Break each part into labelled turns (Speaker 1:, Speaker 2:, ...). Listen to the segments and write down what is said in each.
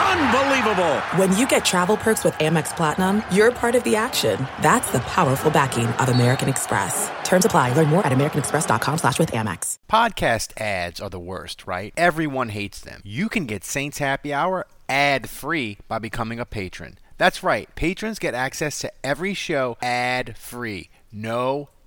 Speaker 1: Unbelievable!
Speaker 2: When you get travel perks with Amex Platinum, you're part of the action. That's the powerful backing of American Express. Terms apply. Learn more at americanexpress.com slash with Amex.
Speaker 3: Podcast ads are the worst, right? Everyone hates them. You can get Saints Happy Hour ad-free by becoming a patron. That's right. Patrons get access to every show ad-free. No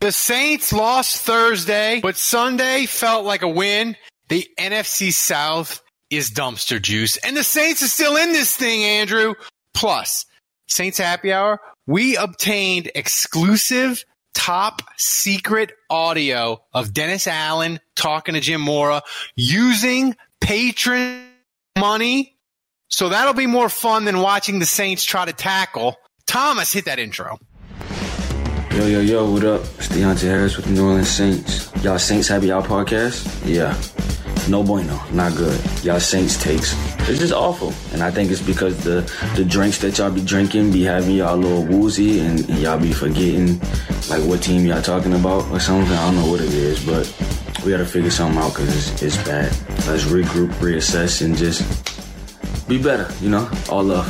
Speaker 3: The Saints lost Thursday, but Sunday felt like a win. The NFC South is dumpster juice, and the Saints are still in this thing, Andrew. Plus, Saints Happy Hour, we obtained exclusive top secret audio of Dennis Allen talking to Jim Mora using patron money. So that'll be more fun than watching the Saints try to tackle. Thomas, hit that intro.
Speaker 4: Yo, yo, yo, what up? It's Deonte Harris with the New Orleans Saints. Y'all Saints Happy y'all podcast? Yeah. No bueno, not good. Y'all Saints takes. It's just awful. And I think it's because the the drinks that y'all be drinking be having y'all a little woozy and, and y'all be forgetting like what team y'all talking about or something. I don't know what it is, but we gotta figure something out because it's, it's bad. Let's regroup, reassess, and just be better, you know? All love.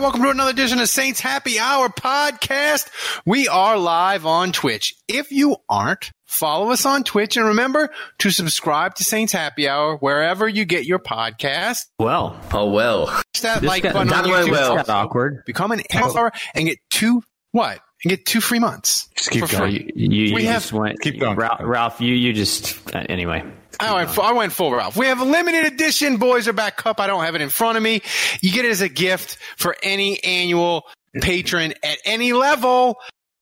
Speaker 3: Everybody, welcome to another edition of Saints Happy Hour podcast. We are live on Twitch. If you aren't, follow us on Twitch and remember to subscribe to Saints Happy Hour wherever you get your podcast.
Speaker 5: Well, oh well.
Speaker 3: Push that
Speaker 5: This
Speaker 3: like
Speaker 5: got-
Speaker 3: button
Speaker 5: by
Speaker 3: on YouTube.
Speaker 5: well. got awkward.
Speaker 3: Become an hour and get two what? And get two free months.
Speaker 6: Just keep going.
Speaker 3: free.
Speaker 5: You, you
Speaker 3: We have-
Speaker 5: just went.
Speaker 6: keep going.
Speaker 5: Ralph, Ralph, you you just uh, anyway.
Speaker 3: I went, I went full Ralph. We have a limited edition Boys Are Back Cup. I don't have it in front of me. You get it as a gift for any annual patron at any level.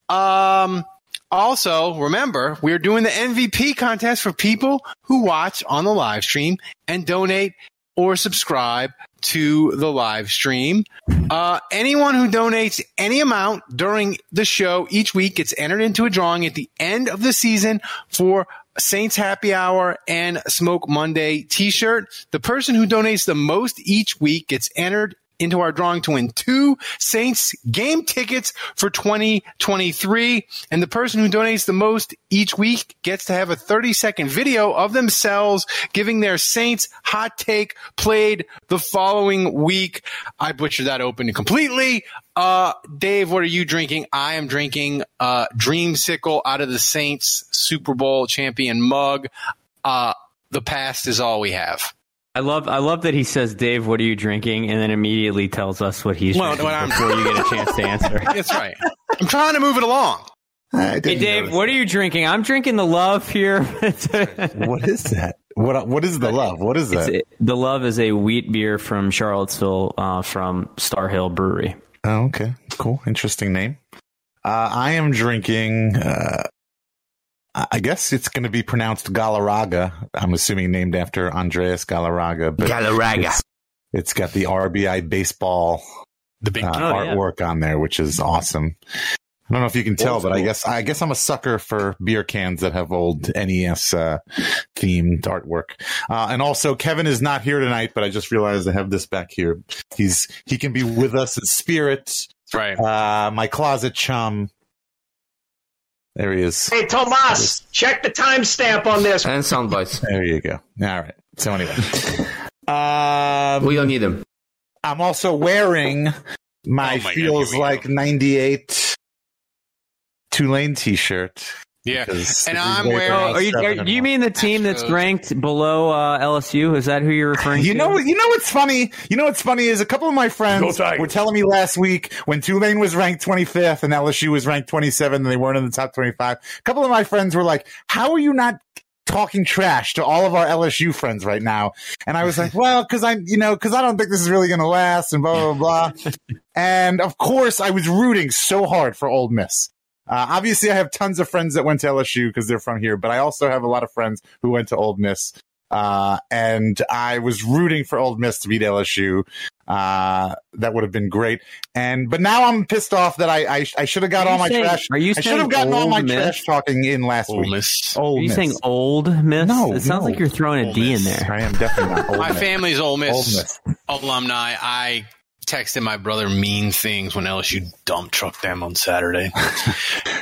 Speaker 3: Um, also, remember, we're doing the MVP contest for people who watch on the live stream and donate or subscribe to the live stream. Uh, anyone who donates any amount during the show each week gets entered into a drawing at the end of the season for Saints Happy Hour and Smoke Monday t-shirt. The person who donates the most each week gets entered into our drawing to win two Saints game tickets for 2023. And the person who donates the most each week gets to have a 30 second video of themselves giving their Saints hot take played the following week. I butchered that open completely. Uh, Dave, what are you drinking? I am drinking, uh, Dreamsicle out of the Saints Super Bowl champion mug. Uh, the past is all we have.
Speaker 5: I love I love that he says, "Dave, what are you drinking?" and then immediately tells us what he's
Speaker 3: Well,
Speaker 5: drinking
Speaker 3: what I'm-
Speaker 5: before you get a chance to answer.
Speaker 3: That's right. I'm trying to move it along.
Speaker 5: Hey, Dave,
Speaker 6: notice.
Speaker 5: what are you drinking? I'm drinking the Love here.
Speaker 6: what is that? What what is the love? What is that?
Speaker 5: It's- the Love is a wheat beer from Charlottesville, uh, from Starr Hill Brewery.
Speaker 6: Oh, okay, cool, interesting name. Uh, I am drinking. Uh, I I guess it's going to be pronounced Galarraga. I'm assuming named after Andres Galarraga. But
Speaker 5: Galarraga.
Speaker 6: It's, it's got the RBI baseball
Speaker 3: The big
Speaker 6: uh,
Speaker 5: Oh, yeah.
Speaker 6: artwork on there, which is awesome. I don't know if you can tell,
Speaker 5: Old
Speaker 6: but I guess I guess I'm a sucker for beer cans that have old NES uh, themed artwork. Uh, and also, Kevin is not here tonight, but I just realized I have this back here. He's he can be with us in spirit.
Speaker 3: Right.
Speaker 6: Uh, my closet chum. There he is.
Speaker 7: Hey, Thomas, check the timestamp on this.
Speaker 8: And sound bites.
Speaker 6: There you go. All right. So anyway, um,
Speaker 8: We don't need them.
Speaker 6: I'm also wearing my,
Speaker 3: Oh my
Speaker 6: feels
Speaker 3: here we
Speaker 6: like 98 Tulane t-shirt
Speaker 3: Yeah, and I'm
Speaker 6: we
Speaker 3: wearing.
Speaker 5: Oh, are you, are, do you mean the team that's ranked below uh, LSU? Is that who you're referring
Speaker 6: You
Speaker 5: to?
Speaker 6: know, you know what's funny? You know what's funny is a couple of my friends were telling me last week when Tulane was ranked 25th and LSU was ranked 27th and they weren't in the top 25. A couple of my friends were like, "How are you not talking trash to all of our LSU friends right now?" And I was like, "Well, because I, you know, because I don't think this is really going to last," and blah blah blah. and of course, I was rooting so hard for Old Miss. Uh, obviously, I have tons of friends that went to LSU because they're from here, but I also have a lot of friends who went to Old Miss. Uh, and I was rooting for Old Miss to beat LSU. Uh, that would have been great. And but now I'm pissed off that I I, I should have got all my
Speaker 5: saying-
Speaker 6: trash.
Speaker 5: are you
Speaker 6: I should
Speaker 5: saying
Speaker 6: have gotten all
Speaker 5: Old
Speaker 6: my
Speaker 5: Miss?
Speaker 6: trash talking in last
Speaker 3: Ole
Speaker 6: week.
Speaker 3: Miss.
Speaker 6: Old
Speaker 5: Are you
Speaker 6: Miss.
Speaker 5: saying old miss?
Speaker 6: No,
Speaker 5: it sounds
Speaker 6: no.
Speaker 5: like you're throwing a
Speaker 3: Ole
Speaker 5: D in there.
Speaker 6: I am definitely not Old
Speaker 3: My
Speaker 6: Miss.
Speaker 3: family's Ole
Speaker 6: Old
Speaker 3: Miss,
Speaker 6: Miss.
Speaker 3: alumni. I texted my brother mean things when LSU dump trucked them on Saturday.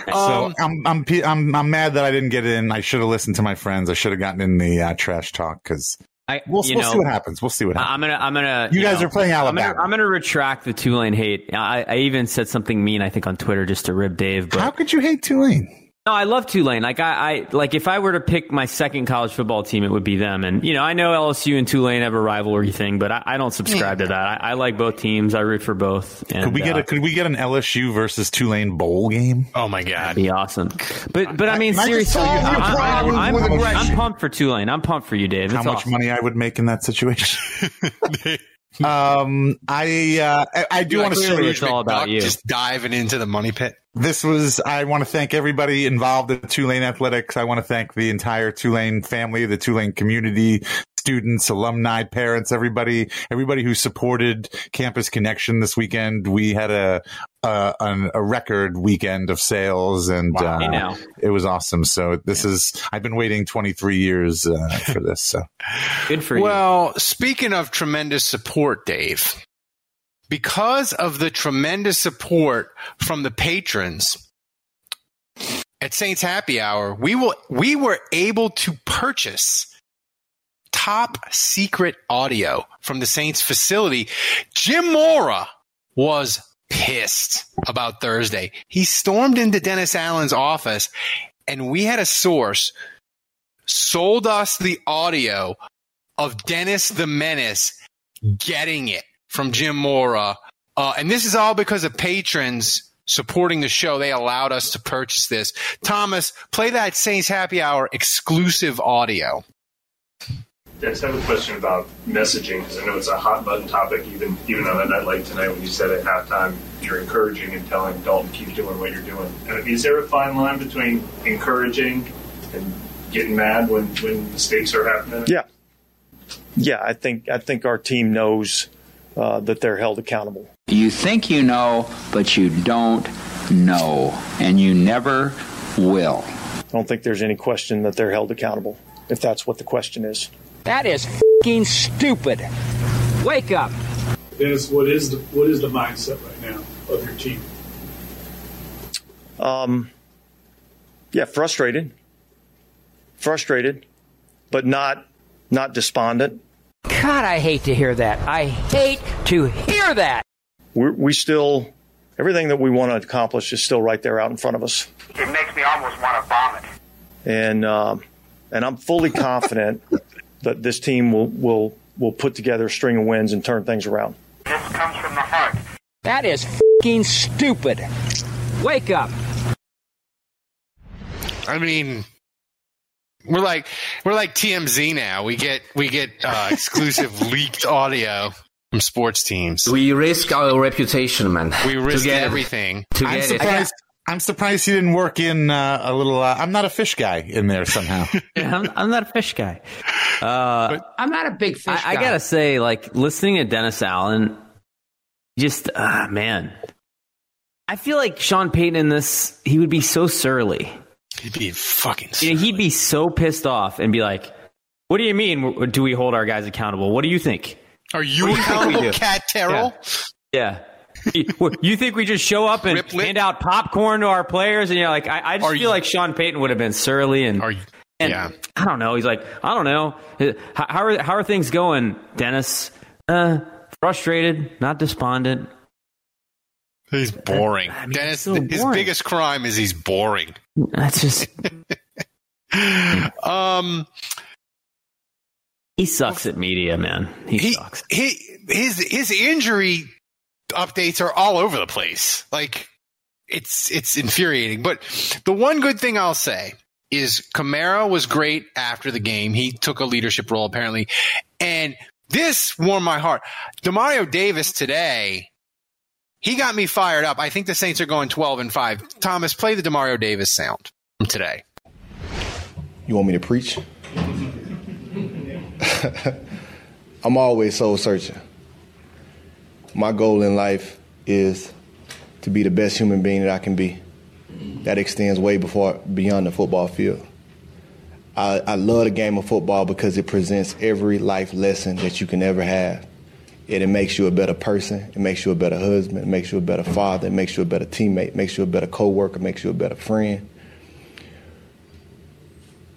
Speaker 6: So
Speaker 3: Um,
Speaker 6: I'm I'm I'm I'm mad that I didn't get in. I should have listened to my friends. I should have gotten in the uh, trash talk because
Speaker 5: I,
Speaker 6: we'll, we'll
Speaker 5: know,
Speaker 6: see what happens. We'll see what happens.
Speaker 5: I'm gonna, I'm gonna.
Speaker 6: You guys
Speaker 5: know,
Speaker 6: are playing
Speaker 5: I'm
Speaker 6: Alabama.
Speaker 5: gonna, I'm gonna retract the Tulane hate. I, I even said something mean, I think, on Twitter just to rib Dave. But
Speaker 6: How could you hate Tulane?
Speaker 5: No, I love Tulane. Like I, I like if I were to pick my second college football team, it would be them. And you know, I know LSU and Tulane have a rivalry thing, but I, I don't subscribe to that. I, I like both teams. I root for both. And,
Speaker 6: Could we get
Speaker 5: uh,
Speaker 6: a Could we get an LSU versus Tulane bowl game?
Speaker 3: oh my god!
Speaker 5: That'd be awesome. But but I mean
Speaker 6: Can I just
Speaker 5: seriously, I,
Speaker 6: how
Speaker 5: I,
Speaker 6: proud
Speaker 5: I'm,
Speaker 6: with
Speaker 5: I'm,
Speaker 6: aggression?
Speaker 5: I'm pumped for Tulane. I'm pumped for you, Dave.
Speaker 6: How much
Speaker 5: awesome.
Speaker 6: money I would make in that situation? um, I uh, I, I do want to
Speaker 3: like
Speaker 6: say
Speaker 5: it's all about
Speaker 3: McDuck
Speaker 5: you.
Speaker 3: Just diving into the money pit.
Speaker 6: This was. I want to thank everybody involved at Tulane Athletics. I want to thank the entire Tulane family, the Tulane community, students, alumni, parents, everybody, everybody who supported Campus Connection this weekend. We had a a, a record weekend of sales, and
Speaker 3: Wow.
Speaker 6: uh,
Speaker 5: Hey, now.
Speaker 6: it was awesome. So this is. I've been waiting 23 years uh, for this. So
Speaker 5: Good for you.
Speaker 3: Well, speaking of tremendous support, Dave, because of the tremendous support from the patrons at Saints Happy Hour, we will we were able to purchase top secret audio from the Saints facility. Jim Mora was pissed about Thursday. He stormed into Dennis Allen's office and we had a source sold us the audio of Dennis the Menace getting it from Jim Mora. Uh, and this is all because of patrons supporting the show. They allowed us to purchase this. Thomas, play that Saints Happy Hour exclusive audio.
Speaker 9: Dennis, I have a question about messaging because I know it's a hot button topic. Even even on a night like tonight, when you said at halftime you're encouraging and telling Dalton keep doing what you're doing. Is there a fine line between encouraging and getting mad when when mistakes are happening?
Speaker 10: Yeah, yeah. I think I think our team knows uh, that they're held accountable.
Speaker 11: You think you know, but you don't know, and you never will.
Speaker 10: I don't think there's any question that they're held accountable. If that's what the question is.
Speaker 11: That is fing stupid. Wake up.
Speaker 12: Dennis, what is the what is the mindset right now of your team?
Speaker 10: Um, yeah, frustrated, frustrated, but not not despondent.
Speaker 11: God, I hate to hear that. I hate to hear that.
Speaker 10: We're, we still everything that we want to accomplish is still right there out in front of us,
Speaker 11: It makes me almost want to vomit.
Speaker 10: and um, and I'm fully confident that this team will will will put together a string of wins and turn things around.
Speaker 11: This comes from the heart. That is fing stupid. Wake up.
Speaker 3: I mean, we're like we're like TMZ now. We get we get uh, exclusive leaked audio from sports teams.
Speaker 8: We risk our reputation, man.
Speaker 3: We risk
Speaker 8: to get it.
Speaker 3: everything.
Speaker 8: To
Speaker 6: I'm
Speaker 8: get it.
Speaker 6: surprised. I'm surprised he didn't work in uh, a little. Uh, I'm not a fish guy in there somehow.
Speaker 5: Yeah, I'm, I'm not a fish guy. Uh,
Speaker 11: I'm not a big fish
Speaker 5: I, I gotta say, like listening to Dennis Allen, just ah man, I feel like Sean Payton in this, he would be so surly.
Speaker 3: He'd be fucking.
Speaker 5: You he'd be so pissed off and be like, "What do you mean? Do we hold our guys accountable? What do you think?
Speaker 3: Are you
Speaker 5: What you
Speaker 3: accountable. Cat Terrell?
Speaker 5: Yeah." You- you think we just show up and
Speaker 3: Rip lip?
Speaker 5: hand out popcorn to our players? And you're like, I, I just
Speaker 3: Are
Speaker 5: feel
Speaker 3: you-
Speaker 5: like Sean Payton would have been surly and
Speaker 3: Are you?
Speaker 5: And
Speaker 3: yeah.
Speaker 5: I don't know. He's like, I don't know. How, how are how are things going, Dennis? Uh, frustrated, not despondent.
Speaker 3: He's boring.
Speaker 5: I mean,
Speaker 3: Dennis,
Speaker 5: so
Speaker 3: his biggest crime is he's boring.
Speaker 5: That's just
Speaker 3: Um,
Speaker 5: he sucks at media, man. He,
Speaker 3: he,
Speaker 5: sucks.
Speaker 3: he, his his injury updates are all over the place. Like it's it's infuriating. But the one good thing I'll say is Camaro was great after the game. He took a leadership role apparently, and this warmed my heart. Demario Davis today. He got me fired up. I think the Saints are going 12 and 5. Thomas, play the Demario Davis sound today.
Speaker 13: You want me to preach? I'm always soul searching. My goal in life is to be the best human being that I can be. That extends way before beyond the football field. I, I love the game of football because it presents every life lesson that you can ever have. It, it makes you a better person. It makes you a better husband. It makes you a better father. It makes you a better teammate. It makes you a better coworker. It makes you a better friend.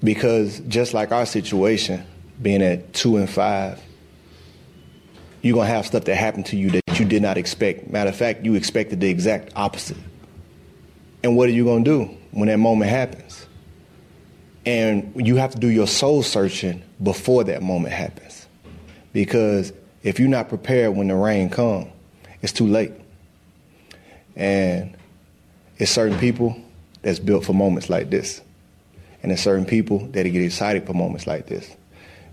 Speaker 13: Because just like our situation, being at two and five, you're gonna have stuff that happened to you that you did not expect. Matter of fact, you expected the exact opposite. And what are you gonna do when that moment happens? And you have to do your soul searching before that moment happens. Because if you're not prepared when the rain comes, it's too late. And it's certain people that's built for moments like this. And there's certain people that get excited for moments like this.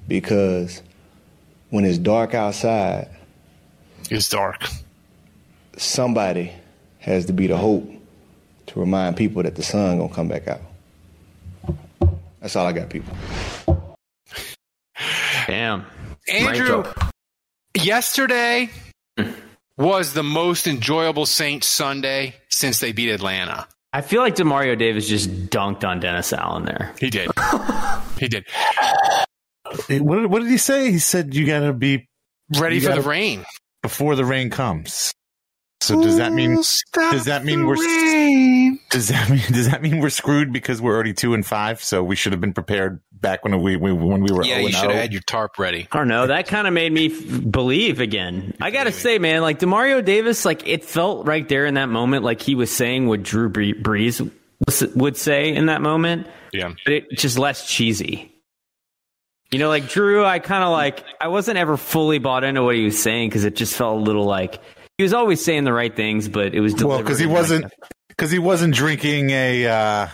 Speaker 13: Because when it's dark outside,
Speaker 3: it's dark.
Speaker 13: Somebody has to be the hope to remind people that the sun gonna come back out. That's all I got, people.
Speaker 5: Damn.
Speaker 3: Andrew, yesterday hmm. was the most enjoyable Saints Sunday since they beat Atlanta.
Speaker 5: I feel like Demario Davis just dunked on Dennis Allen there.
Speaker 3: He did. he did.
Speaker 6: What, did- what did he say? He said you got to be
Speaker 3: Ready for the
Speaker 6: gotta-
Speaker 3: rain.
Speaker 6: before the rain comes. So does that mean does that mean we're does that mean does that mean we're screwed because we're already two and five? So we should have been prepared back when we, we when we were
Speaker 3: Yeah,
Speaker 6: 0
Speaker 3: you
Speaker 6: and
Speaker 3: should have
Speaker 6: oh.
Speaker 3: had your tarp ready.
Speaker 5: I don't know. That kind of made me f- believe again. I got to say, man, like Demario Davis, like it felt right there in that moment, like he was saying what Drew Bre- Brees would say in that moment.
Speaker 3: Yeah.
Speaker 5: But it just less cheesy. You know, like Drew, I kind of like, I wasn't ever fully bought into what he was saying because it just felt a little like he was always saying the right things, but it was
Speaker 6: Well, because he
Speaker 5: delivered in, like,
Speaker 6: wasn't because he wasn't drinking a uh,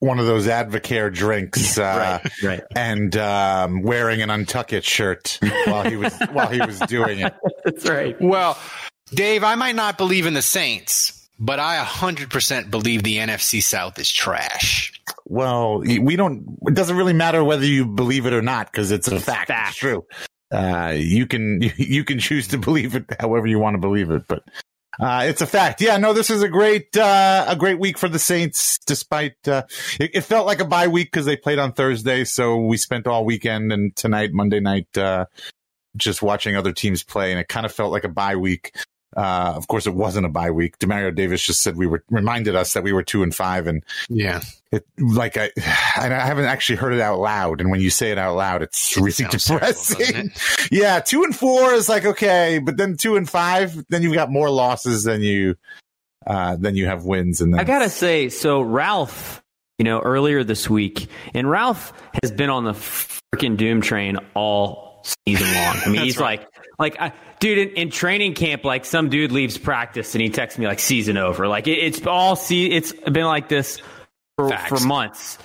Speaker 6: one of those Advocare drinks, uh,
Speaker 5: Right, right.
Speaker 6: and um, wearing an UNTUCKit shirt while he was while he was doing it.
Speaker 5: That's right.
Speaker 3: Well, Dave, I might not believe in the Saints, but I 100% believe the NFC South is trash.
Speaker 6: Well, we don't. It doesn't really matter whether you believe it or not because it's a fact. It's true. Uh, you can you can choose to believe it however you want to believe it, but uh, it's a fact. Yeah, no, this is a great uh, a great week for the Saints. Despite uh, it, it felt like a bye week because they played on Thursday, so we spent all weekend and tonight, Monday night, uh, just watching other teams play, and it kind of felt like a bye week. Uh, of course, it wasn't a bye week. Demario Davis just said we were reminded us that we were two and five, and
Speaker 3: Yeah.
Speaker 6: it like I, and I haven't actually heard it out loud. And when you say it out loud, it's really
Speaker 3: sounds terrible, doesn't
Speaker 6: depressing. yeah, two and four is like okay, but then two and five, then you've got more losses than you uh, than you have wins. And then
Speaker 5: I gotta say, so Ralph, you know, earlier this week, and Ralph has been on the freaking doom train all season long. I mean, he's like, like, I, dude, in, in training camp, like some dude leaves practice and he texts me like season over. Like it, it's all see, it's been like this for, for months.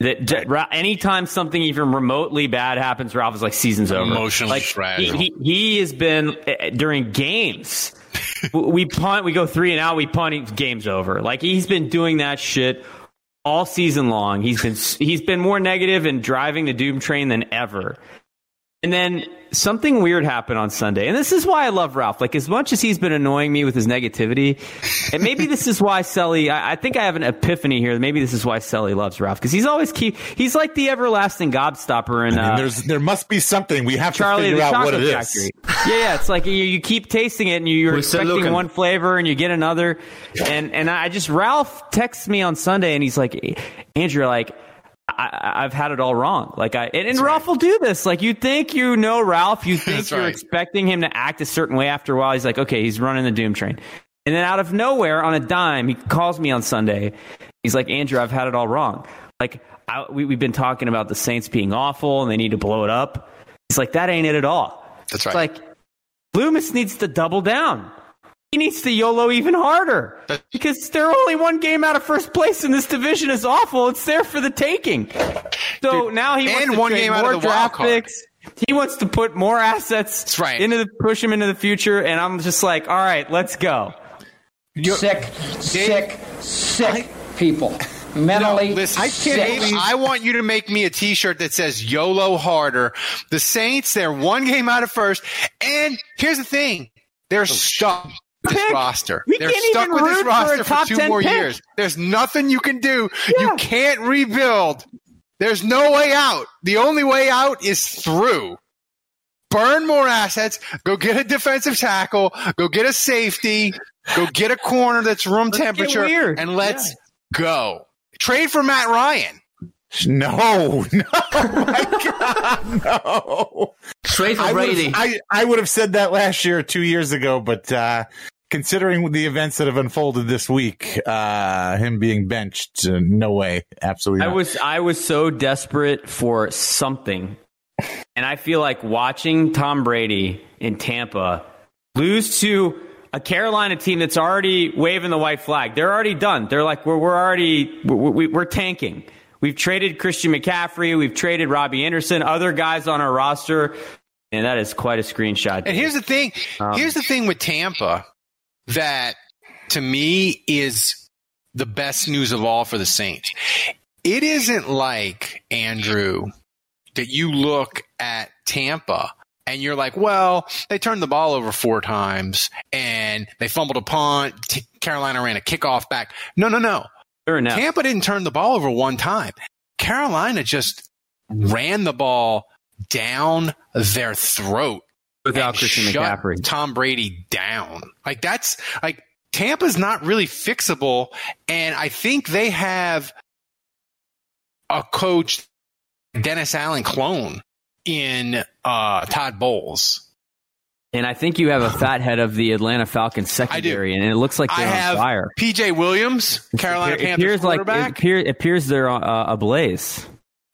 Speaker 5: That anytime something even remotely bad happens, Ralph is like season's over.
Speaker 3: Emotionally
Speaker 5: like,
Speaker 3: fragile.
Speaker 5: He, he, he has been uh, during games. we punt, we go three and out, we punt, game's over. Like he's been doing that shit all season long. He's been he's been more negative and driving the doom train than ever. And then something weird happened on Sunday. And this is why I love Ralph. Like, as much as he's been annoying me with his negativity, and maybe this is why Sully, I, I think I have an epiphany here. Maybe this is why Sully loves Ralph. Because he's always keep, he's like the everlasting gobstopper. And
Speaker 6: I mean,
Speaker 5: uh,
Speaker 6: there's there must be something we have
Speaker 5: Charlie
Speaker 6: to
Speaker 5: and
Speaker 6: figure
Speaker 5: the
Speaker 6: out what
Speaker 5: Chocolate
Speaker 6: it
Speaker 5: Factory.
Speaker 6: is.
Speaker 5: Yeah, yeah. It's like you, you keep tasting it and you- you're
Speaker 8: We're
Speaker 5: expecting one flavor and you get another. And and I just Ralph texts me on Sunday and he's like, Andrew, like. I, I've had it all wrong. Like I and, and Ralph will do this. Like you think you know Ralph, you think you're
Speaker 3: right.
Speaker 5: expecting him to act a certain way. After a while, he's like, okay, he's running the doom train. And then out of nowhere, on a dime, he calls me on Sunday. He's like, Andrew, I've had it all wrong. Like, I, we, we've been talking about the Saints being awful and they need to blow it up. He's like, that ain't it at all.
Speaker 3: That's right.
Speaker 5: It's
Speaker 3: right.
Speaker 5: like, Loomis needs to double down. He needs to YOLO even harder because they're only one game out of first place and this division is awful. It's there for the taking. So now he wants to
Speaker 3: one
Speaker 5: trade
Speaker 3: game out
Speaker 5: more
Speaker 3: of the
Speaker 5: draft picks. He wants to put more assets
Speaker 3: right.
Speaker 5: into the push him into the future, and I'm just like, all right, let's go.
Speaker 11: sick, sick, sick people. Mentally
Speaker 3: Listen,
Speaker 11: sick.
Speaker 3: Dave, I want you to make me a T-shirt that says "YOLO harder." The Saints, they're one game out of first, and here's the thing: they're oh, stuck with this roster.
Speaker 5: We
Speaker 3: they're
Speaker 5: can't
Speaker 3: stuck with this
Speaker 5: root for
Speaker 3: roster for, two more
Speaker 5: pick.
Speaker 3: years. There's nothing you can do. You can't rebuild. There's no way out. The only way out is through. Burn more assets. Go get a defensive tackle. Go get a safety. Go get a corner that's room
Speaker 5: get
Speaker 3: temperature, and let's go. Trade for Matt Ryan.
Speaker 6: No, no, my God, no.
Speaker 8: Straight for
Speaker 6: I would've-
Speaker 8: Brady.
Speaker 6: I, I would have said that last year, two years ago, but uh, considering the events that have unfolded this week, uh, him being benched, uh, no way, absolutely.
Speaker 5: I was I was so desperate for something, and I feel like watching Tom Brady in Tampa lose to a Carolina team that's already waving the white flag. They're already done. They're like we're we're already we're, we- we're tanking. We've traded Christian McCaffrey. We've traded Robbie Anderson. Other guys on our roster, and that is quite a screenshot.
Speaker 3: And here's the thing.
Speaker 5: Um,
Speaker 3: here's the thing with Tampa that to me is the best news of all for the Saints. It isn't like Andrew that you look at Tampa and you're like, well, they turned the ball over four times and they fumbled a punt. Carolina ran a kickoff back. No, no, no.
Speaker 5: Sure enough.
Speaker 3: Tampa didn't turn the ball over one time. Carolina just ran the ball down their throat
Speaker 5: without Christian McCaffrey.
Speaker 3: Tom Brady down. Like that's like Tampa's not really fixable, and I think they have a coach, Dennis Allen clone in uh, Todd Bowles.
Speaker 5: And I think you have a fat head of the Atlanta Falcons secondary, and it looks like they're
Speaker 3: have
Speaker 5: on fire.
Speaker 3: PJ Williams, Carolina
Speaker 5: it
Speaker 3: Panthers
Speaker 5: appears like it
Speaker 3: quarterback.
Speaker 5: appears, it appears they're uh, ablaze.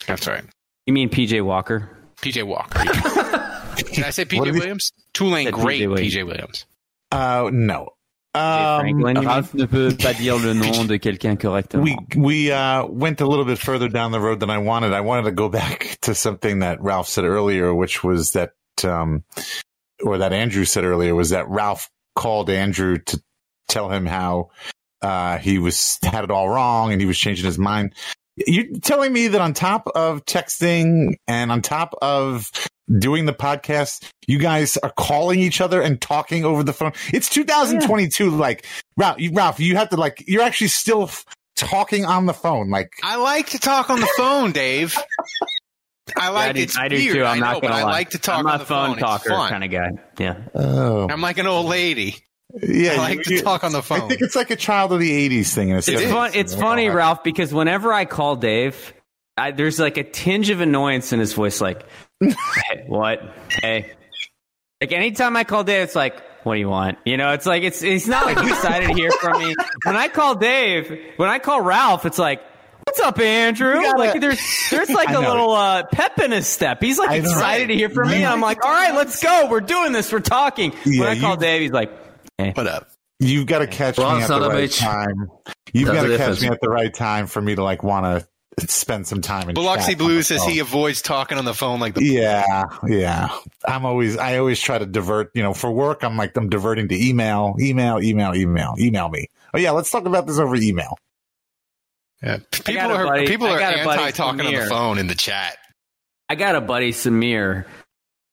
Speaker 3: That's right.
Speaker 5: You mean PJ Walker?
Speaker 3: PJ Walker. Did I say PJ
Speaker 6: did he-
Speaker 3: Williams? Tulane,
Speaker 5: Said
Speaker 3: great
Speaker 5: PJ Williams.
Speaker 3: PJ Williams.
Speaker 6: Uh, no. Um,
Speaker 5: Franklin, ne peut pas dire le nom de quelqu'un correctement.
Speaker 6: we we uh, went a little bit further down the road than I wanted. I wanted to go back to something that Ralph said earlier, which was that, um, or that Andrew said earlier, was that Ralph called Andrew to tell him how uh, he was had it all wrong and he was changing his mind. You're telling me that on top of texting and on top of doing the podcast, you guys are calling each other and talking over the phone. It's 2022. Like Ralph, you, Ralph, you have to like, you're actually still f- talking on the phone. Like,
Speaker 3: I like to talk on the phone, Dave. I like
Speaker 5: I do,
Speaker 3: it's
Speaker 5: I do
Speaker 3: weird,
Speaker 5: too. I'm
Speaker 3: I know,
Speaker 5: not gonna lie.
Speaker 3: I like to talk
Speaker 5: I'm
Speaker 3: on
Speaker 5: a
Speaker 3: the
Speaker 5: phone
Speaker 3: phone.
Speaker 5: talker
Speaker 3: it's fun.
Speaker 5: kind of guy. Yeah.
Speaker 6: oh,
Speaker 3: I'm like an old lady.
Speaker 6: yeah.
Speaker 3: I like to talk on the phone.
Speaker 6: I think it's like a child of the 80s thing. in a
Speaker 5: It's
Speaker 6: sense.
Speaker 5: fun. It's funny, Ralph, because whenever I call Dave, I, there's like a tinge of annoyance in his voice. Like, hey, what? Hey. Like anytime I call Dave, it's like, what do you want? You know, it's like it's it's not like he's excited to hear from me. When I call Dave, when I call Ralph, it's like, what's up, Andrew?
Speaker 6: gotta-
Speaker 5: like there's there's like a little uh, pep in his step. He's like
Speaker 6: I know.
Speaker 5: excited to hear from me. And I'm like, all right, let's go. We're doing this. We're talking.
Speaker 6: Yeah,
Speaker 5: when I call
Speaker 6: you-
Speaker 5: Dave, he's like, hey.
Speaker 3: What up?
Speaker 6: You've got to catch
Speaker 8: Well,
Speaker 6: me at the right time. You've got to catch me at the right time for me to like want to spend some time in
Speaker 3: Biloxi
Speaker 6: chat on
Speaker 3: Blue says
Speaker 6: phone.
Speaker 3: he avoids talking on the phone like the
Speaker 6: Yeah, yeah. I'm always, I always try to divert, you know, for work, I'm like, I'm diverting to email, email, email, email, email me. Oh yeah, let's talk about this over email.
Speaker 3: Yeah. People are
Speaker 5: buddy-
Speaker 3: people are
Speaker 5: got a buddy,
Speaker 3: anti talking on the phone in the chat.
Speaker 5: I got a buddy, Samir,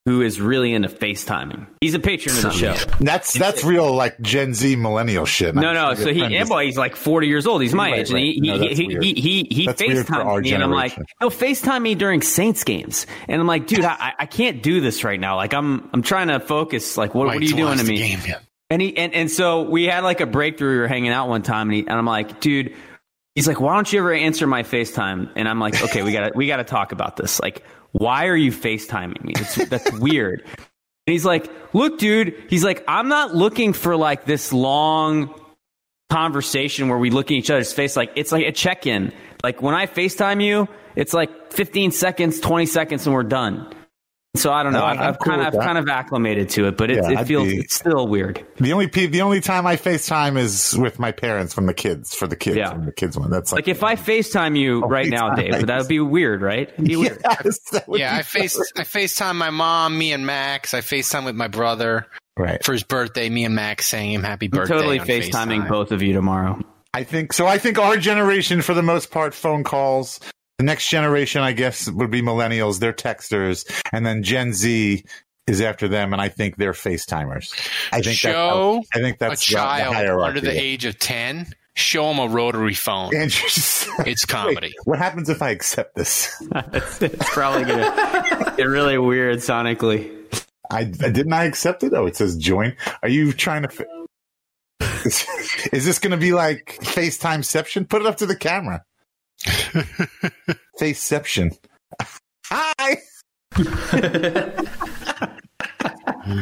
Speaker 5: who is really into FaceTiming. He's a patron of the show.
Speaker 6: That's, that's real like Gen Z millennial shit.
Speaker 5: No, no. So he, yeah, boy, he's like 40 years old. He's my
Speaker 6: Right,
Speaker 5: age, and he
Speaker 6: right. No,
Speaker 5: he he, he he he
Speaker 6: That's weird for our
Speaker 5: FaceTimes me, and I'm like, no, FaceTime me during Saints games, and I'm like, dude, I, I can't do this right now. Like, I'm I'm trying to focus. Like, what, what are you doing to me?
Speaker 3: Game, yeah.
Speaker 5: And he and, and so we had like a breakthrough. We were hanging out one time, and, he, and I'm like, dude. He's like, why don't you ever answer my FaceTime? And I'm like, okay, we gotta we gotta talk about this. Like, why are you FaceTiming me? It's, that's weird. And he's like, "Look, dude." He's like, "I'm not looking for like this long conversation where we look in each other's face. Like it's like a check-in. Like when I FaceTime you, it's like 15 seconds, 20 seconds, and we're done." So I don't know.
Speaker 6: No,
Speaker 5: I've,
Speaker 6: I'm
Speaker 5: I've
Speaker 6: cool
Speaker 5: kind of I've kind of acclimated to it, but it,
Speaker 6: Yeah,
Speaker 5: it feels
Speaker 6: be-
Speaker 5: it's still weird.
Speaker 6: The only the only time I FaceTime is with my parents from the kids for the kids
Speaker 5: Yeah.
Speaker 6: from the kids one. That's
Speaker 5: Like
Speaker 6: like,
Speaker 5: if I FaceTime you oh, right now,
Speaker 6: FaceTime.
Speaker 5: Dave, that would be weird, right? It'd be weird.
Speaker 6: Yes, that
Speaker 14: Yeah,
Speaker 6: be
Speaker 14: I face I FaceTime my mom, me and Max. I FaceTime with my brother
Speaker 6: right.
Speaker 14: for his birthday. Me and Max saying him happy
Speaker 5: I'm
Speaker 14: birthday.
Speaker 5: totally
Speaker 14: on
Speaker 5: FaceTiming
Speaker 14: FaceTime.
Speaker 5: both of you tomorrow.
Speaker 6: I think so. I think our generation, for the most part, phone calls. The next generation, I guess, would be millennials. They're texters, and then Gen Z is after them, and I think they're FaceTimers. I think
Speaker 14: Show
Speaker 6: that's, I think
Speaker 14: a
Speaker 6: that's the- the
Speaker 14: child
Speaker 6: hierarchy.
Speaker 14: under the age of ten. Show them a rotary phone.
Speaker 6: And just-
Speaker 14: It's comedy.
Speaker 6: Wait, what happens if I accept this?
Speaker 5: it's, it's probably gonna get really weird sonically.
Speaker 6: I, I didn't I accept it. Oh, it says join. Are you trying to? Fa- is, is this going to be like FaceTimeception? Put it up to the camera. Faceception. Hi.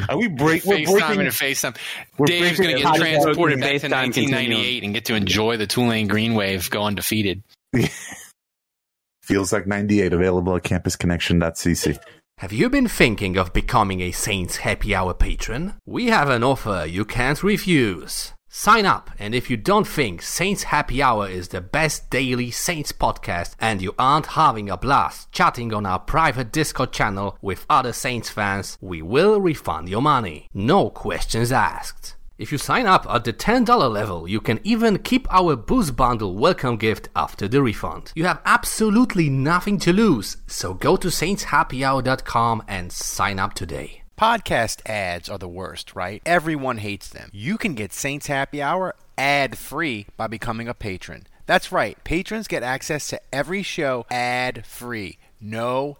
Speaker 6: Are we break? We're
Speaker 14: FaceTime
Speaker 6: breaking.
Speaker 14: and FaceTime.
Speaker 6: we're
Speaker 14: Dave's going to get transported back to
Speaker 5: FaceTime
Speaker 14: 1998 and get to enjoy the Tulane Green Wave go undefeated.
Speaker 6: Feels like 98. Available at campusconnection.cc.
Speaker 8: Have you been thinking of becoming a Saints Happy Hour patron? We have an offer you can't refuse. Sign up, and if you don't think Saints Happy Hour is the best daily Saints podcast and you aren't having a blast chatting on our private Discord channel with other Saints fans, we will refund your money. No questions asked. If you sign up at the $10 level, you can even keep our Boost Bundle welcome gift after the refund. You have absolutely nothing to lose, so go to saintshappyhour.com and sign up today.
Speaker 14: Podcast ads are the worst, right? Everyone hates them. You can get Saints Happy Hour ad free by becoming a patron. That's right. Patrons get access to every show ad free. No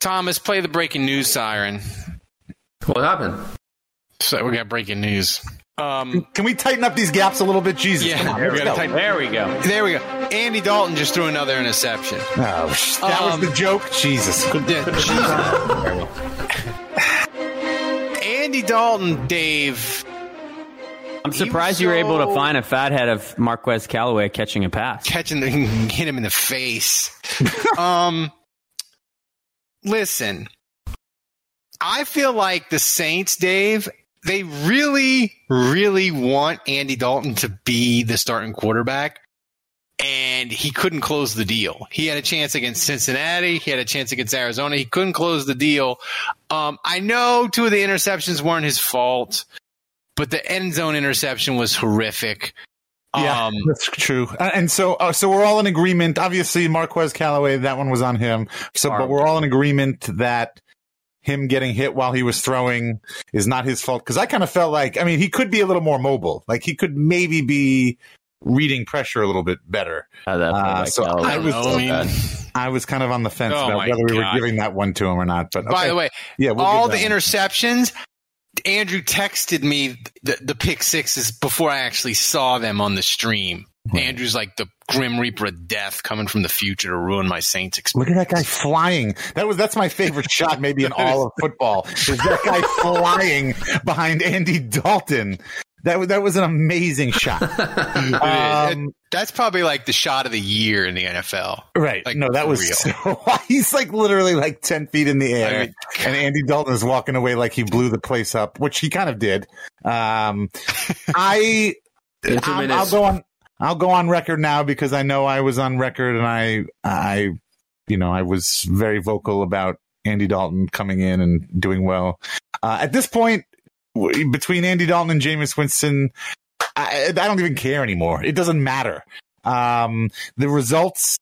Speaker 14: Thomas, play the breaking news siren.
Speaker 15: What happened?
Speaker 14: So we got breaking news. Um,
Speaker 6: Can we tighten up these gaps a little bit? Jesus,
Speaker 14: Yeah,
Speaker 6: come on,
Speaker 14: we
Speaker 6: go.
Speaker 14: tighten-
Speaker 5: There we go.
Speaker 14: there we go. Andy Dalton just threw another interception.
Speaker 6: Oh, that
Speaker 14: Um,
Speaker 6: was the joke. Jesus.
Speaker 14: Yeah, Andy Dalton, Dave.
Speaker 5: I'm surprised you were able to find a fathead of Marquez Callaway catching a pass.
Speaker 14: catching the hit him in the face. um, listen, I feel like the Saints, Dave, they really, really want Andy Dalton to be the starting quarterback. And he couldn't close the deal. He had a chance against Cincinnati. He had a chance against Arizona. He couldn't close the deal. Um, I know two of the interceptions weren't his fault, but the end zone interception was horrific.
Speaker 6: Yeah,
Speaker 14: Um,
Speaker 6: that's true. Uh, And so, uh, so we're all in agreement. Obviously, Marquez Callaway, that one was on him. So, but we're all in agreement that him getting hit while he was throwing is not his fault. Because I kind of felt like, I mean, he could be a little more mobile. Like he could maybe be reading pressure a little bit better. Uh, so I
Speaker 5: was so bad.
Speaker 6: I was kind of on the fence
Speaker 14: Oh
Speaker 6: about whether we were giving that one to him or not. But
Speaker 14: By the way,
Speaker 6: yeah, we'll
Speaker 14: all the
Speaker 6: one.
Speaker 14: interceptions, Andrew texted me the, the pick sixes before I actually saw them on the stream. Andrew's like the Grim Reaper of death coming from the future to ruin my Saints experience.
Speaker 6: Look at that guy flying. That was that's my favorite shot, maybe in all of football. Is that guy flying behind Andy Dalton? That was that was an amazing shot. Um,
Speaker 14: That's probably like the shot of the year in the NFL.
Speaker 6: right?
Speaker 14: Like,
Speaker 6: no, that was
Speaker 14: real.
Speaker 6: so. He's like literally like ten feet in the air,
Speaker 14: I mean,
Speaker 6: and Andy Dalton is walking away like he blew the place up, which he kind of did. Um, I I'll I'll go on. I'll go on record now because I know I was on record and I, I, you know, I was very vocal about Andy Dalton coming in and doing well. Uh, at this point, between Andy Dalton and Jameis Winston, I, I don't even care anymore. It doesn't matter. Um, the results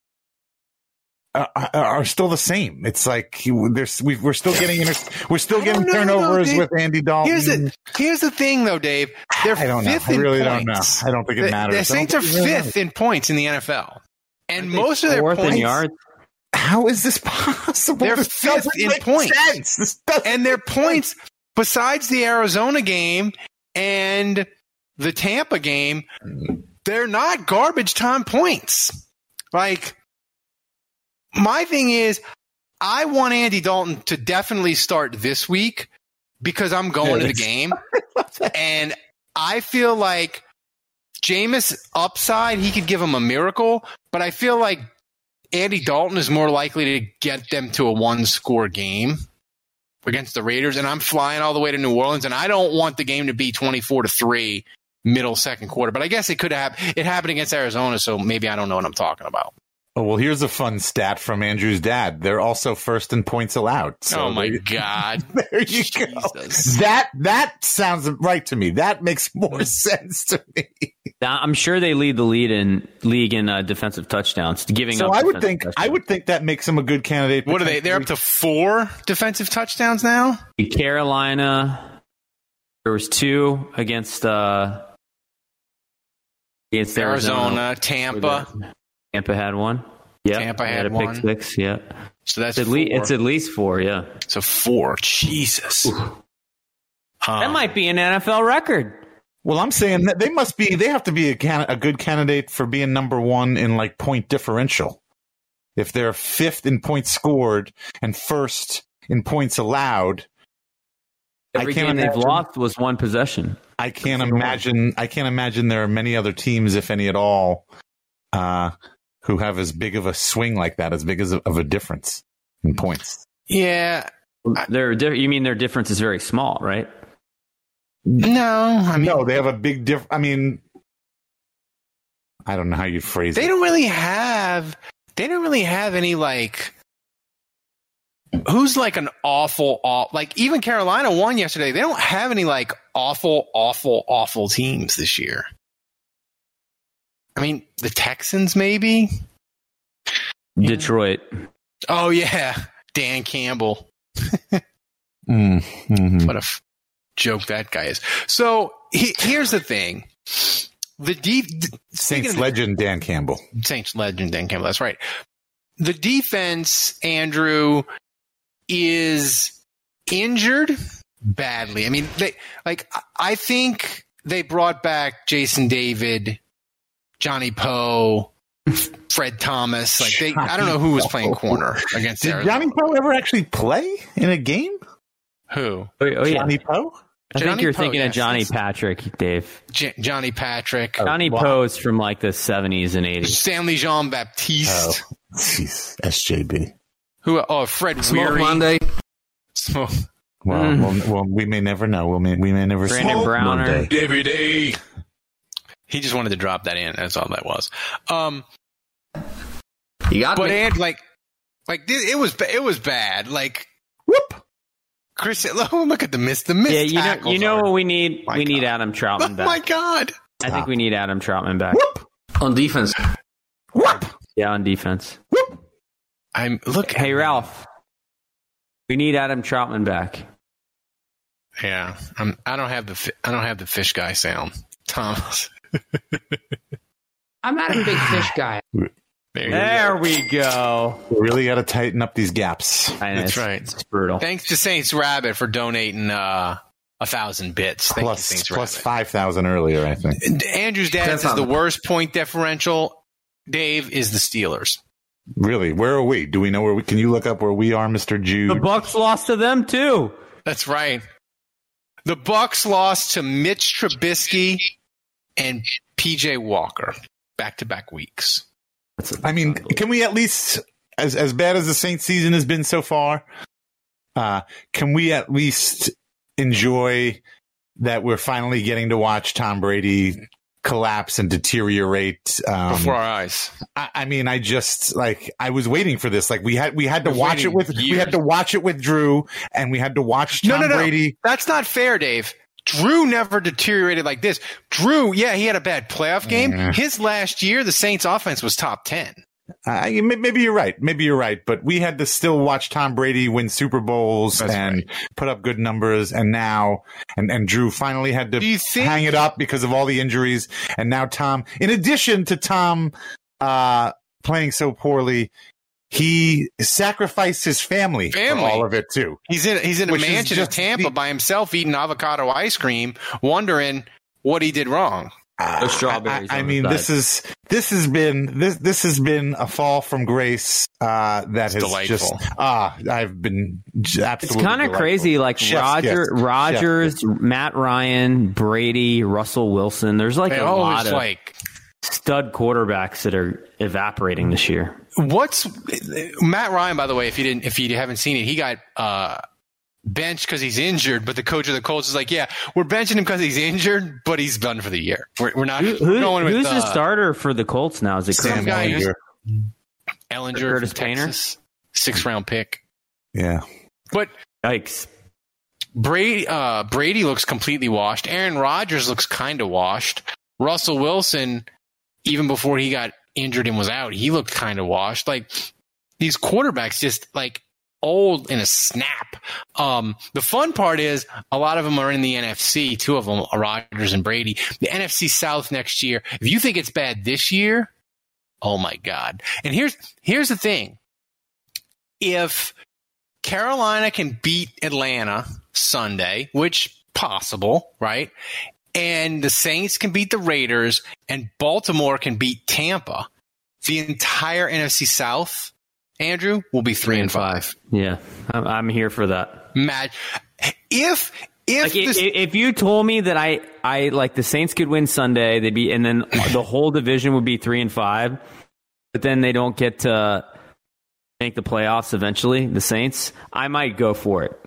Speaker 6: uh, are still the same. It's like there's we, we're still getting inter- we're still getting
Speaker 3: know,
Speaker 6: turnovers
Speaker 3: though,
Speaker 6: with Andy Dalton.
Speaker 3: Here's the here's the thing, though, Dave. They're
Speaker 6: I don't know. I really don't know. I don't think it
Speaker 3: The-
Speaker 6: matters.
Speaker 3: The Saints are
Speaker 6: really
Speaker 3: fifth in points in the NFL, and most of their
Speaker 5: fourth in
Speaker 3: points.
Speaker 5: yards.
Speaker 6: How is this possible?
Speaker 3: They're
Speaker 6: This
Speaker 3: fifth in points,
Speaker 6: sense. This
Speaker 3: and their points besides the Arizona game and the Tampa game, they're not garbage time points. Like my thing is, I want Andy Dalton to definitely start this week because I'm going to the game, and I feel like Jameis upside he could give him a miracle, but I feel like Andy Dalton is more likely to get them to a one score game against the Raiders, and I'm flying all the way to New Orleans, and I don't want the game to be 24 to three middle second quarter. But I guess it could have it happened against Arizona, so maybe I don't know what I'm talking about.
Speaker 6: Oh, well, here's a fun stat from Andrew's dad. They're also first in points allowed. So
Speaker 3: oh my
Speaker 6: there-
Speaker 3: god!
Speaker 6: There you go. That that sounds right to me. That makes more sense to me.
Speaker 5: Now, I'm sure they lead the lead in league in uh, defensive touchdowns, giving
Speaker 6: So
Speaker 5: up.
Speaker 6: I would
Speaker 5: defensive
Speaker 6: think I would think that makes them a good candidate.
Speaker 3: What are they? They're up to four defensive touchdowns now.
Speaker 5: Carolina. There was two against uh against
Speaker 3: Arizona,
Speaker 5: Arizona.
Speaker 3: Tampa.
Speaker 5: Tampa had one. Yeah,
Speaker 3: Tampa
Speaker 5: they
Speaker 3: had
Speaker 5: a pick
Speaker 3: one.
Speaker 5: six. Yeah,
Speaker 3: So that's
Speaker 5: it's at, least,
Speaker 3: four.
Speaker 5: it's at least four. Yeah,
Speaker 3: so four. Jesus.
Speaker 5: that might be an NFL record.
Speaker 6: Well, I'm saying that they must be. They have to be a, can, a good candidate for being number one in like point differential. If they're fifth in points scored and first in points allowed,
Speaker 5: Every
Speaker 6: I can't
Speaker 5: game they've lost was one possession.
Speaker 6: I can't imagine. I can't imagine there are many other teams, if any at all, uh, who have as big of a swing like that, as big as a, of a difference in points.
Speaker 3: Yeah.
Speaker 5: Their di- you mean their difference is very small, right?
Speaker 3: No, I mean
Speaker 6: no, they have a big diff. I mean, I don't know how you phrase
Speaker 3: they
Speaker 6: it.
Speaker 3: don't really have. They don't really have any like. Who's like an awful, aw- like even Carolina won yesterday. They don't have any like awful, awful, awful teams this year. I mean, the Texans maybe.
Speaker 5: Detroit.
Speaker 3: Oh yeah, Dan Campbell.
Speaker 6: Mm, mhm.
Speaker 3: What a f- joke that guy is. So he, here's the thing: the deep
Speaker 6: Saints legend Dan Campbell.
Speaker 3: Saints legend Dan Campbell. That's right. The defense, Andrew, is injured badly. I mean, they like I- I think they brought back Jason David, Johnny Poe, Fred Thomas. Like they, I don't know who was playing corner against
Speaker 6: Did
Speaker 3: Arizona.
Speaker 6: Johnny Poe ever actually play in a game?
Speaker 3: Who?
Speaker 5: Oh, oh, yeah.
Speaker 6: Johnny Poe?
Speaker 5: I think you're
Speaker 3: Poe,
Speaker 5: thinking
Speaker 3: yes,
Speaker 5: of Johnny Patrick, Dave.
Speaker 3: J- Johnny Patrick,
Speaker 5: Johnny
Speaker 6: wow.
Speaker 5: Poe's from like the 70s and 80s.
Speaker 3: Stanley Jean Baptiste.
Speaker 6: Oh, jeez, SJB.
Speaker 3: Who? Oh, Fred
Speaker 8: Smoke
Speaker 3: Weary.
Speaker 8: Monday.
Speaker 3: Smoke.
Speaker 6: Well,
Speaker 5: Mm.
Speaker 6: well, well, we may never know. We may, we may never
Speaker 5: Brandon
Speaker 6: see.
Speaker 5: Browner.
Speaker 6: Monday.
Speaker 3: He just wanted to drop that in. That's all that was. Um,
Speaker 8: You got
Speaker 3: but
Speaker 8: me.
Speaker 3: and like, like it it was it was bad. Like, whoop. Chris, look, look at the miss. The miss.
Speaker 5: Yeah, you know, you know
Speaker 3: are-
Speaker 5: what we need?
Speaker 3: My
Speaker 5: we need
Speaker 3: God.
Speaker 5: Adam
Speaker 3: Oh
Speaker 5: Trautman
Speaker 3: my god!
Speaker 5: I think we need Adam Trautman back. Whoop.
Speaker 8: On defense. Whoop.
Speaker 5: Yeah, on defense. Whoop.
Speaker 3: I'm look.
Speaker 5: Hey, Ralph. We need Adam Trautman back.
Speaker 3: Yeah, I'm. I don't have the. I don't have the fish guy sound. Thomas.
Speaker 11: I'm not a big fish guy.
Speaker 3: There
Speaker 5: There
Speaker 3: go.
Speaker 5: we go.
Speaker 6: We really got to tighten up these gaps.
Speaker 5: I know,
Speaker 3: That's
Speaker 5: it's-
Speaker 3: right.
Speaker 5: It's brutal.
Speaker 3: Thanks to Saints Rabbit for donating uh, a thousand bits. Thank
Speaker 6: Plus,
Speaker 3: you, Saints
Speaker 6: plus
Speaker 3: Rabbit.
Speaker 6: five thousand earlier, I think.
Speaker 3: And Andrew's dad
Speaker 8: That's
Speaker 3: says the worst point differential. Dave is the Steelers.
Speaker 6: Really, where are we? Do we know where we? Can you look up where we are, Mister Jude?
Speaker 5: The Bucks lost to them too.
Speaker 3: That's right. The Bucks lost to Mitch Trubisky and PJ Walker back to back weeks.
Speaker 6: I mean, can we at least, as as bad as the Saints season has been so far, uh, can we at least enjoy that we're finally getting to watch Tom Brady collapse and deteriorate um,
Speaker 3: Before our eyes.
Speaker 6: I, I mean, I just like I was waiting for this. Like we had we had to watch it
Speaker 3: waiting
Speaker 6: with we had to watch it with Drew, and we had to watch Tom
Speaker 3: no, no, no.
Speaker 6: Brady.
Speaker 3: That's not fair, Dave. Drew never deteriorated like this. Drew, yeah, he had a bad playoff game.
Speaker 6: Yeah.
Speaker 3: His last year, the Saints offense was top 10.
Speaker 6: I, may- maybe you're right. Maybe you're right. But we had to still watch Tom Brady win Super Bowls and put up good numbers. And now, and, and Drew finally had to hang it up because of all the injuries. And now Tom, in addition to Tom, uh, playing so poorly, he sacrificed his family,
Speaker 3: Family.
Speaker 6: for all of it too.
Speaker 3: He's in he's in a mansion in
Speaker 6: just
Speaker 3: Tampa by himself eating avocado ice cream, wondering what he did wrong.
Speaker 5: Those strawberries.
Speaker 6: I
Speaker 5: on
Speaker 6: mean, this is this has been this this has been a fall from grace uh, that has
Speaker 3: delightful.
Speaker 6: just ah I've been j-
Speaker 5: It's kind of crazy. Like
Speaker 6: Chef's
Speaker 5: Roger,
Speaker 6: kiss.
Speaker 5: Rogers, Matt Ryan, Brady, Russell Wilson. There's like
Speaker 3: They
Speaker 5: a lot of
Speaker 3: like
Speaker 5: stud quarterbacks that are evaporating this year.
Speaker 3: What's Matt Ryan. By the way, if you didn't, if you haven't seen it, he got uh, benched because he's injured. But the coach of the Colts is like, yeah, we're benching him because he's injured, but he's done for the year. We're, we're not
Speaker 5: Who,
Speaker 3: we're going with
Speaker 5: who's
Speaker 3: uh,
Speaker 5: the starter for the Colts now? Is it
Speaker 3: Some
Speaker 5: Curtis
Speaker 3: guy
Speaker 5: Samuel?
Speaker 3: Ehlinger,
Speaker 5: Curtis Painter?
Speaker 3: Six round pick.
Speaker 6: Yeah,
Speaker 3: but
Speaker 5: yikes.
Speaker 3: Brady uh, Brady looks completely washed. Aaron Rodgers looks kind of washed. Russell Wilson, even before he got injured and was out, he looked kind of washed. Like these quarterbacks, just like old in a snap. Um, the fun part is a lot of them are in the NFC. Two of them Rodgers and Brady. The NFC South next year. If you think it's bad this year, oh my god! And here's here's the thing: if Carolina can beat Atlanta Sunday, which possible, right? And the Saints can beat the Raiders and Baltimore can beat Tampa. The entire NFC South, Andrew, will be three and five.
Speaker 5: Yeah, I'm, I'm here for that.
Speaker 3: Mad. If if
Speaker 5: Like, i-
Speaker 3: this-
Speaker 5: i- if you told me that I, I like the Saints could win Sunday, they'd be, and then the whole division would be three and five, but then they don't get to make the playoffs eventually. The Saints, I might go for it.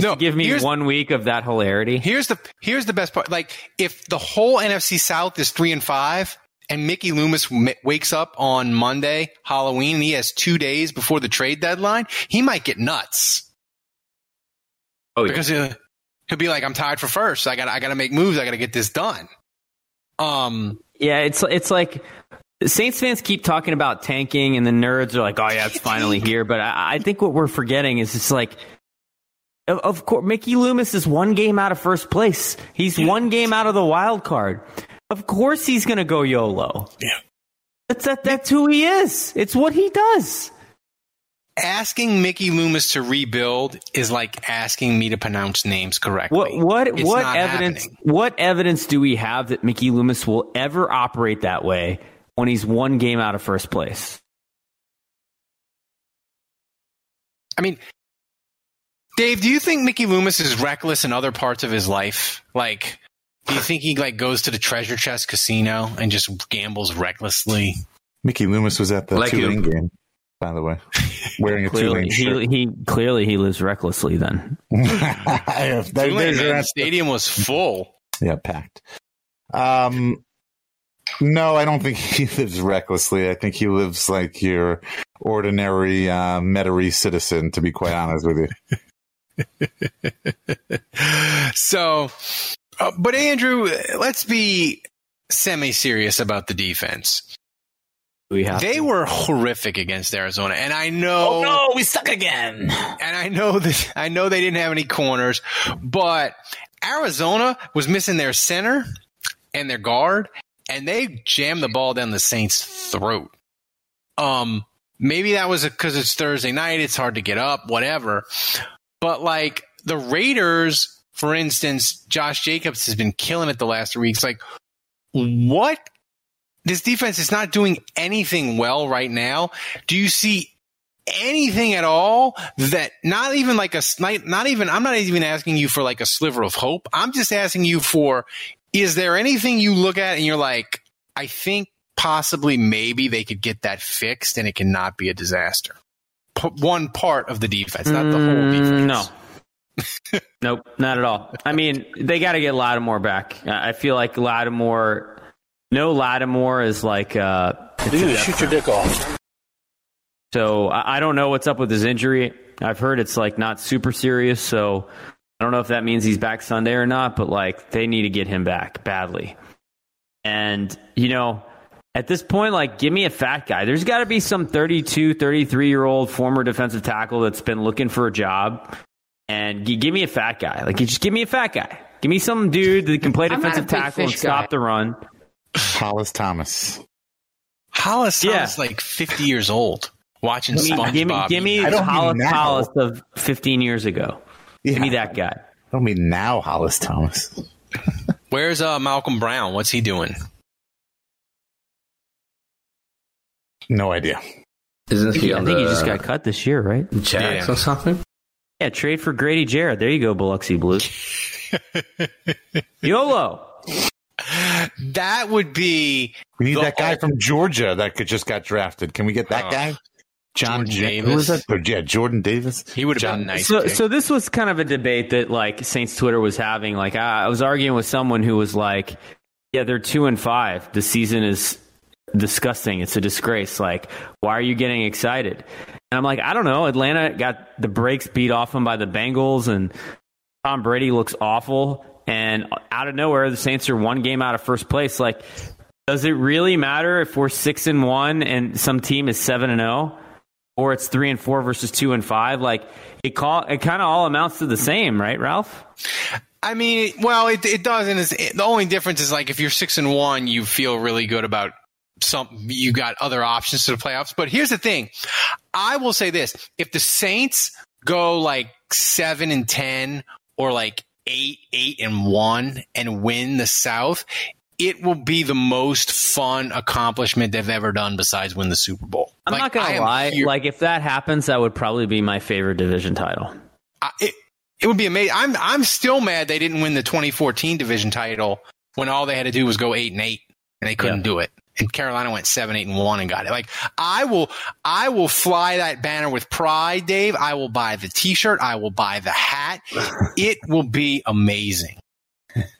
Speaker 3: No,
Speaker 5: give me one week of that hilarity.
Speaker 3: Here's the here's the best part. Like if the whole NFC South is three and five, and Mickey Loomis m- wakes up on Monday, Halloween, and he has two days before the trade deadline, he might get nuts.
Speaker 5: Oh, yeah.
Speaker 3: because he'll, he'll be like, "I'm tired for first. I got I got to make moves. I got to get this done." Um,
Speaker 5: Yeah, it's it's like Saints fans keep talking about tanking, and the nerds are like, "Oh yeah, it's finally here." But I, I think what we're forgetting is it's like, of, of course, Mickey Loomis is one game out of first place. He's one game out of the wild card. Of course, he's going to go YOLO.
Speaker 3: Yeah,
Speaker 5: that's that, that's who he is. It's what he does.
Speaker 3: asking Mickey Loomis to rebuild is like asking me to pronounce names correctly.
Speaker 5: What what
Speaker 3: It's
Speaker 5: what evidence?
Speaker 3: happening.
Speaker 5: What evidence do we have that Mickey Loomis will ever operate that way when he's one game out of first place?
Speaker 3: I mean, Dave, do you think Mickey Loomis is reckless in other parts of his life? Like, do you think he like goes to the Treasure Chest Casino and just gambles recklessly?
Speaker 6: Mickey Loomis was at the
Speaker 3: Like
Speaker 6: Tulane
Speaker 3: who?
Speaker 6: game, by the way, wearing a
Speaker 5: Clearly,
Speaker 6: Tulane shirt.
Speaker 5: he, he clearly he lives recklessly. Then
Speaker 6: There-
Speaker 3: Tulane, man, the stadium was full.
Speaker 6: Yeah, packed. Um, no, I don't think he lives recklessly. I think he lives like your ordinary uh, Metairie citizen. To be quite honest with you,
Speaker 3: So, uh, but Andrew, let's be semi-serious about the defense.
Speaker 5: We have
Speaker 3: they were horrific against Arizona, and I know.
Speaker 5: Oh no, we suck again.
Speaker 3: And I know that I know they didn't have any corners, but Arizona was missing their center and their guard, and they jammed the ball down the Saints' throat. Um, maybe that was because it's Thursday night; it's hard to get up, whatever. But like the Raiders, for instance, Josh Jacobs has been killing it the last three weeks. Like, what? This defense is not doing anything well right now. Do you see anything at all that not even like a snipe, not even, I'm not even asking you for like a sliver of hope. I'm just asking you for, is there anything you look at and you're like, I think possibly maybe they could get that fixed and it cannot be a disaster. P- one part of the defense, not the whole
Speaker 5: Mm,
Speaker 3: defense.
Speaker 5: No. nope, not at all. I mean, they got to get Lattimore back. I I feel like Lattimore, no Lattimore is like. Uh,
Speaker 16: You're gonna shoot your dick off.
Speaker 5: So I I don't know what's up with his injury. I've heard it's like not super serious. So I don't know if that means he's back Sunday or not. But like they need to get him back badly. And you know, At this point, like, give me a fat guy. There's got to be some 32, 33 year old former defensive tackle that's been looking for a job. And g- give me a fat guy. Like, just give me a fat guy. Give me some dude that can play
Speaker 11: I'm not a
Speaker 5: defensive tackle and
Speaker 11: fish
Speaker 5: stop
Speaker 11: guy.
Speaker 5: the run.
Speaker 6: Hollis Thomas.
Speaker 3: Hollis
Speaker 5: Yeah.
Speaker 3: Thomas is like 50 years old watching
Speaker 5: Give me,
Speaker 3: SpongeBob.
Speaker 5: give me, give me
Speaker 6: I don't mean
Speaker 5: Hollis
Speaker 6: now.
Speaker 5: Hollis of 15 years ago. Give me that guy.
Speaker 6: I don't mean now, Hollis Thomas.
Speaker 3: Where's uh, Malcolm Brown? What's he doing?
Speaker 6: No idea.
Speaker 15: Isn't
Speaker 5: I think,
Speaker 15: he
Speaker 5: I think
Speaker 15: the
Speaker 5: he just uh, got cut this year, right?
Speaker 15: Jags
Speaker 3: Yeah.
Speaker 15: or something?
Speaker 5: Yeah, trade for Grady Jarrett. There you go, Biloxi Blues. YOLO.
Speaker 3: That would be.
Speaker 6: We need that guy
Speaker 3: ult-
Speaker 6: from Georgia that could just got drafted. Can we get that
Speaker 3: Oh.
Speaker 6: guy? John
Speaker 3: Jordan Davis.
Speaker 6: Who was that? Or, yeah, Jordan Davis.
Speaker 3: He would have
Speaker 6: John-
Speaker 3: been nice.
Speaker 5: So,
Speaker 3: pick.
Speaker 5: so this was kind of a debate that like Saints Twitter was having. Like I, I was arguing with someone who was like, "Yeah, they're two and five. The season is disgusting. It's a disgrace. Like, why are you getting excited?" And I'm like, I don't know. Atlanta got the brakes beat off them by the Bengals, and Tom Brady looks awful. And out of nowhere, the Saints are one game out of first place. Like, does it really matter if we're six and one and some team is seven and zero? or it's three and four versus two and five. Like it call it kind of all amounts to the same, right, Ralph?
Speaker 3: I mean, well, it, it doesn't. It's, it, the only difference is like if you're six and one, you feel really good about some. You got other options to the playoffs. But here's the thing: I will say this: if the Saints go like seven and ten, or like eight, eight and one, and win the South, it will be the most fun accomplishment they've ever done besides win the Super Bowl.
Speaker 5: I'm
Speaker 3: Like,
Speaker 5: not gonna lie.
Speaker 3: here-
Speaker 5: Like if that happens, that would probably be my favorite division title.
Speaker 3: I- it, it would be amazing. I'm I'm still mad they didn't win the 2014 division title when all they had to do was go eight and eight, and they couldn't
Speaker 5: Yeah.
Speaker 3: do it. And Carolina went seven, eight, and one and got it. Like I will, I will fly that banner with pride, Dave. I will buy the T-shirt. I will buy the hat. It will be amazing.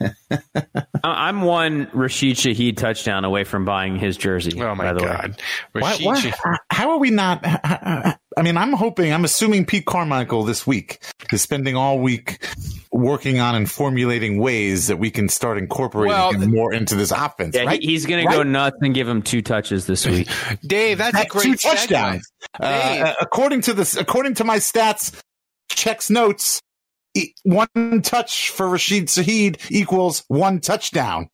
Speaker 5: I- I'm one Rashid Shaheed touchdown away from buying his jersey.
Speaker 3: Oh my
Speaker 5: by the
Speaker 3: god,
Speaker 6: Why-
Speaker 3: Rashid
Speaker 6: why-
Speaker 3: Shah-
Speaker 6: how are we not? Uh, uh, uh, I mean, I'm hoping, I'm assuming Pete Carmichael this week is spending all week working on and formulating ways that we can start incorporating
Speaker 3: Well,
Speaker 6: him more into this offense.
Speaker 5: Yeah,
Speaker 6: right?
Speaker 5: he's going to go nuts and give him two touches this week.
Speaker 3: Dave, that's a
Speaker 6: Had
Speaker 3: great
Speaker 6: two touchdowns. Uh, according to this, according to my stats, checks notes. e- One touch for Rashid Shaheed equals one touchdown.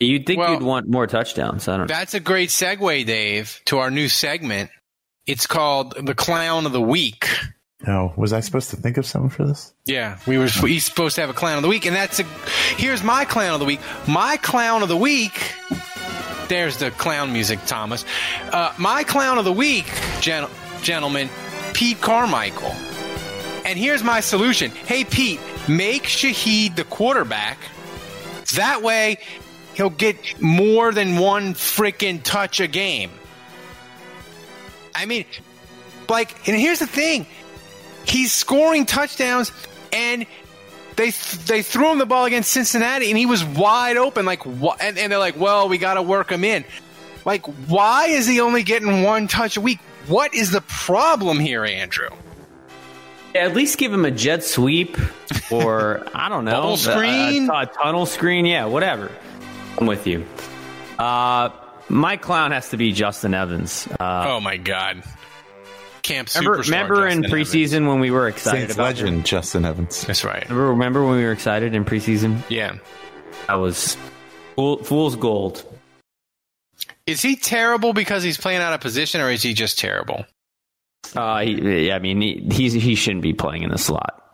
Speaker 5: You'd think
Speaker 3: Well-
Speaker 5: you'd want more touchdowns. I don't know.
Speaker 3: That's a great segue, Dave, to our new segment. It's called the Clown of the Week.
Speaker 6: No, was I supposed to think of something for this?
Speaker 3: Yeah, we were he's supposed to have a clown of the week, and that's a. Here's my clown of the week. My clown of the week. There's the clown music, Thomas. Uh, my clown of the week, gen- gentlemen, Pete Carmichael. And here's my solution. Hey, Pete, make Shaheed the quarterback. That way, he'll get more than one freaking touch a game. I mean, like, and here's the thing he's scoring touchdowns and they they threw him the ball against Cincinnati and he was wide open like wha- and, and they're like well we got to work him in like why is he only getting one touch a week what is the problem here Andrew
Speaker 5: at least give him a jet sweep or I don't know,
Speaker 3: Bubble
Speaker 5: a- a-
Speaker 3: screen?
Speaker 5: a, tunnel screen. Yeah, whatever. I'm with you. Uh, my clown has to be Justin Evans. Uh,
Speaker 3: oh my god camp
Speaker 5: remember,
Speaker 3: superstar
Speaker 5: remember in preseason
Speaker 3: Evans.
Speaker 5: when we were excited
Speaker 6: Saints
Speaker 5: about
Speaker 6: legend
Speaker 5: him?
Speaker 6: Justin Evans.
Speaker 3: that's right
Speaker 5: Remember, remember when we were excited in preseason?
Speaker 3: yeah
Speaker 5: I was fool, fool's gold.
Speaker 3: is he terrible because he's playing out of position or is he just terrible
Speaker 5: Uh, he, yeah, I mean, he, he's he shouldn't be playing in the slot.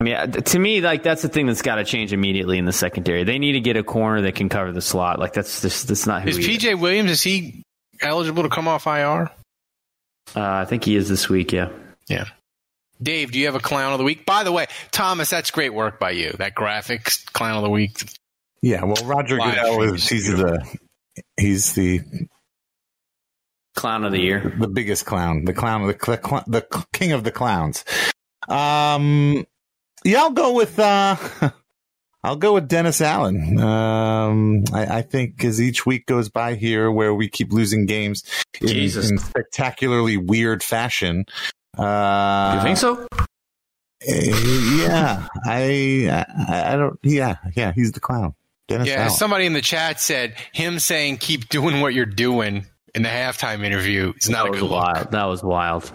Speaker 5: I mean, uh, to me, like that's the thing that's got to change immediately in the secondary. They need to get a corner that can cover the slot. Like that's just that's not who
Speaker 3: is
Speaker 5: he is.
Speaker 3: PJ Williams is he eligible to come off IR
Speaker 5: Uh, I think he is this week. Yeah.
Speaker 3: Yeah. Dave, do you have a clown of the week? By the way, Thomas, that's great work by you. That graphics clown of the week.
Speaker 6: Yeah, well, Roger
Speaker 3: Live
Speaker 6: Goodell is
Speaker 3: streams.
Speaker 6: he's the he's the
Speaker 5: Clown of the year.
Speaker 6: the biggest clown, the clown, of the cl- cl- the king of the clowns. Um, yeah, I'll go with uh, I'll go with Dennis Allen. Um, I, I think as each week goes by here, where we keep losing games in,
Speaker 15: Jesus.
Speaker 6: in spectacularly weird fashion. Uh,
Speaker 15: you think so?
Speaker 6: eh, yeah, I, I I don't. Yeah, yeah, he's the clown. Dennis
Speaker 3: yeah,
Speaker 6: Allen.
Speaker 3: somebody in the chat said him saying "keep doing what you're doing" in the halftime interview is not
Speaker 5: That
Speaker 3: a
Speaker 5: was
Speaker 3: good look.
Speaker 5: wild. That was wild.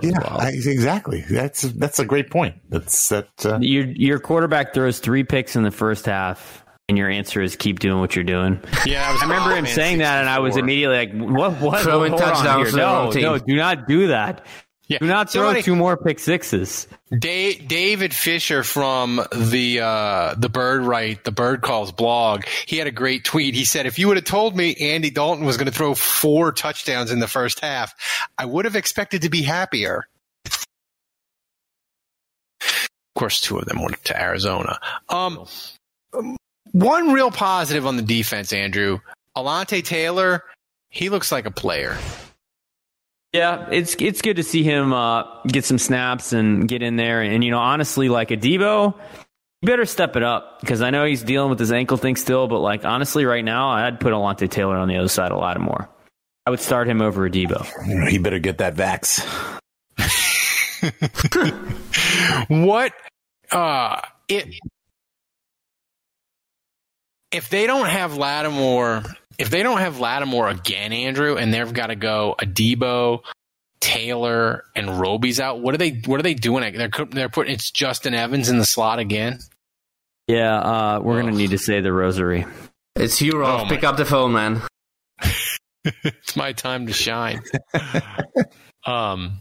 Speaker 5: That
Speaker 6: yeah,
Speaker 5: wild.
Speaker 6: I, exactly. That's that's a great point. That's that. Uh,
Speaker 5: your your quarterback throws three picks in the first half, and your answer is keep doing what you're doing.
Speaker 3: Yeah, I, was
Speaker 5: I remember him
Speaker 3: man,
Speaker 5: saying that, and I was immediately like, "What? What?
Speaker 8: Throwing touchdowns
Speaker 5: here.
Speaker 8: for the
Speaker 5: No, no, do not do that.
Speaker 3: Yeah.
Speaker 5: Do not throw
Speaker 3: Somebody-
Speaker 5: two more pick sixes.
Speaker 3: Da- David Fisher from the uh, the Bird Right, the Bird Calls blog, he had a great tweet. He said, "If you would have told me Andy Dalton was going to throw four touchdowns in the first half, I would have expected to be happier." Of course, two of them went to Arizona. Um, one real positive on the defense, Andrew Alontae Taylor. He looks like a player.
Speaker 5: Yeah, it's it's good to see him uh, get some snaps and get in there. And, you know, honestly, like Adebo, you better step it up because I know he's dealing with his ankle thing still. But like honestly, right now, I'd put Alontae Taylor on the other side a lot more. I would start him over Adebo.
Speaker 6: he better get that vax.
Speaker 3: what uh it if they don't have Lattimore if they don't have Lattimore again, Andrew, and they've got to go Adebo, Taylor, and Roby's out, what are they what are they doing? They're they're putting it's Justin Evans in the slot again.
Speaker 5: Yeah, uh, we're gonna need to say the rosary.
Speaker 8: It's you, Rolf.
Speaker 3: Oh,
Speaker 8: Pick
Speaker 3: my-
Speaker 8: up the phone, man.
Speaker 3: it's my time to shine. um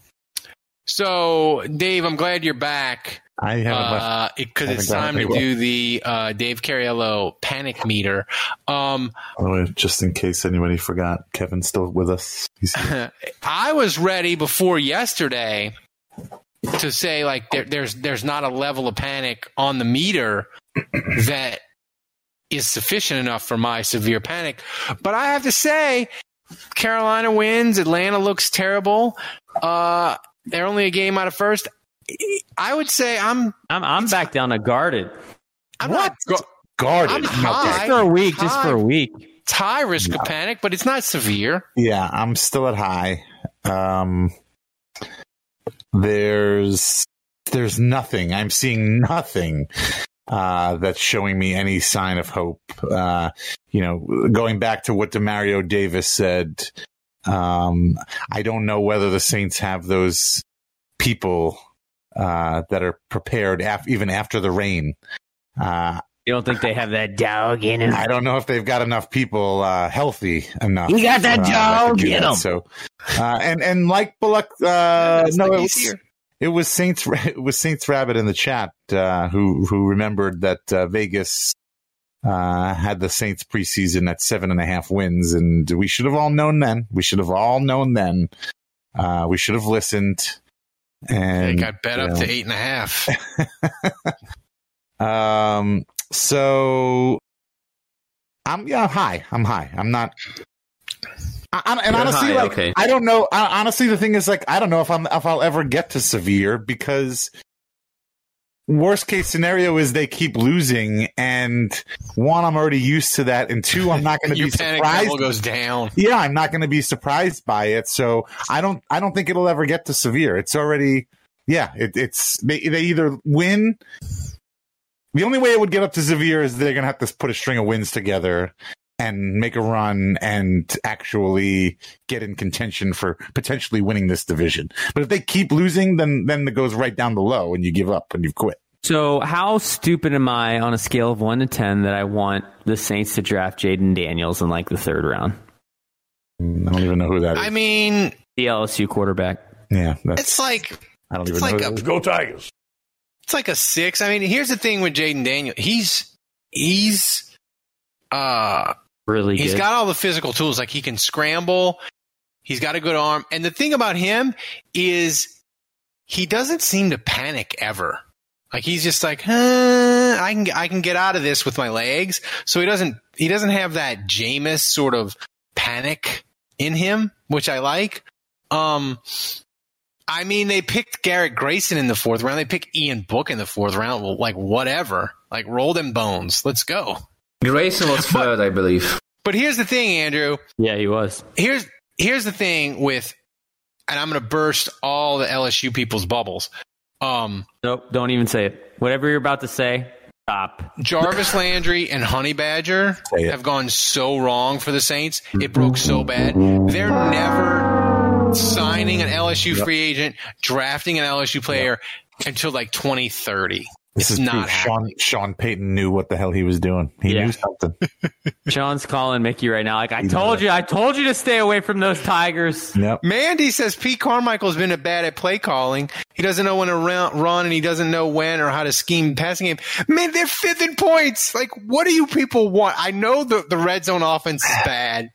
Speaker 3: so Dave, I'm glad you're back.
Speaker 6: I haven't
Speaker 3: Uh,
Speaker 6: left.
Speaker 3: because
Speaker 6: haven't
Speaker 3: it's
Speaker 6: gone
Speaker 3: time to do the uh, Dave Cariello panic meter. Um,
Speaker 6: By the way, just in case anybody forgot, Kevin's still with us.
Speaker 3: I was ready before yesterday to say like there, there's there's not a level of panic on the meter that is sufficient enough for my severe panic. But I have to say, Carolina wins. Atlanta looks terrible. Uh, they're only a game out of first. I would say I'm
Speaker 5: I'm I'm back down to guarded.
Speaker 3: I'm not
Speaker 6: guarded.
Speaker 3: I'm high.
Speaker 5: Just for a week, just for a week.
Speaker 3: It's high risk of panic, but it's not severe.
Speaker 6: Yeah, I'm still at high. Um, there's there's nothing. I'm seeing nothing uh, that's showing me any sign of hope. Uh, you know, going back to what Demario Davis said, um, I don't know whether the Saints have those people uh, that are prepared af- even after the rain. Uh,
Speaker 5: You don't think they have that dog in him?
Speaker 6: I don't know if they've got enough people uh, healthy enough.
Speaker 5: He got that
Speaker 6: uh,
Speaker 5: dog
Speaker 6: do
Speaker 5: in
Speaker 6: that.
Speaker 5: him.
Speaker 6: So, uh, and and like Bullock, uh,
Speaker 3: That's
Speaker 6: no, it was, it was Saints. It was Saints Rabbit in the chat uh, who who remembered that uh, Vegas uh, had the Saints preseason at seven and a half wins, and we should have all known then. We should have all known then. Uh, we should have listened.
Speaker 3: They
Speaker 6: And
Speaker 3: got bet up
Speaker 6: know,
Speaker 3: to eight and a half.
Speaker 6: um. So I'm yeah. I'm high. I'm high. I'm not. I, I- and
Speaker 8: You're
Speaker 6: honestly,
Speaker 8: high,
Speaker 6: like
Speaker 8: okay.
Speaker 6: I don't know. I, honestly, the thing is, like, I don't know if I'm if I'll ever get to severe because worst case scenario is they keep losing, and one, I'm already used to that, and two, I'm not going to be surprised.
Speaker 3: goes down.
Speaker 6: yeah, I'm not going to be surprised by it. So I don't. I don't think it'll ever get to severe. It's already. Yeah, it, it's they they either win. The only way it would get up to severe is they're going to have to put a string of wins together and make a run and actually get in contention for potentially winning this division. But if they keep losing, then then it goes right down the low and you give up and you've quit.
Speaker 5: So, how stupid am I on a scale of one to ten that I want the Saints to draft Jayden Daniels in like the third round?
Speaker 6: Mm, I don't even know who that is.
Speaker 3: I mean,
Speaker 5: The LSU quarterback.
Speaker 6: yeah, that's,
Speaker 3: it's like
Speaker 6: I don't even know.
Speaker 3: like
Speaker 6: who
Speaker 3: a-
Speaker 17: Go Tigers.
Speaker 3: it's like a six. I mean, here's the thing with Jayden Daniels. He's he's uh
Speaker 5: Really
Speaker 3: he's
Speaker 5: good.
Speaker 3: got all the physical tools. Like he can scramble. He's got a good arm. And the thing about him is he doesn't seem to panic ever. Like he's just like, huh, I can I can get out of this with my legs. So he doesn't he doesn't have that Jameis sort of panic in him, which I like. Um I mean, they picked Garrett Grayson in the fourth round. They picked Ian Book in the fourth round. Well, like whatever. Like roll them bones. Let's go.
Speaker 8: Grayson was third, I believe.
Speaker 3: But here's the thing, Andrew.
Speaker 5: yeah, he was.
Speaker 3: here's here's the thing with and I'm going to burst all the LSU people's bubbles. Um
Speaker 5: Nope, don't even say it. Whatever you're about to say, Stop.
Speaker 3: Jarvis Landry and Honey Badger have gone so wrong for the Saints. It broke so bad. They're never signing an LSU
Speaker 6: Yep.
Speaker 3: free agent, drafting an LSU player until like 2030.
Speaker 6: This
Speaker 3: it's
Speaker 6: is
Speaker 3: not.
Speaker 6: Sean Sean Payton knew what the hell he was doing. He
Speaker 5: Yeah.
Speaker 6: knew something.
Speaker 5: Sean's calling Mickey right now. Like I told you, I told you to stay away from those Tigers.
Speaker 6: Yep.
Speaker 3: Mandy says Pete Carmichael's been a bad at play calling. He doesn't know when to run, run and he doesn't know when or how to scheme passing game. Man, they're fifth in points. Like, what do you people want? I know the, the red zone offense is bad,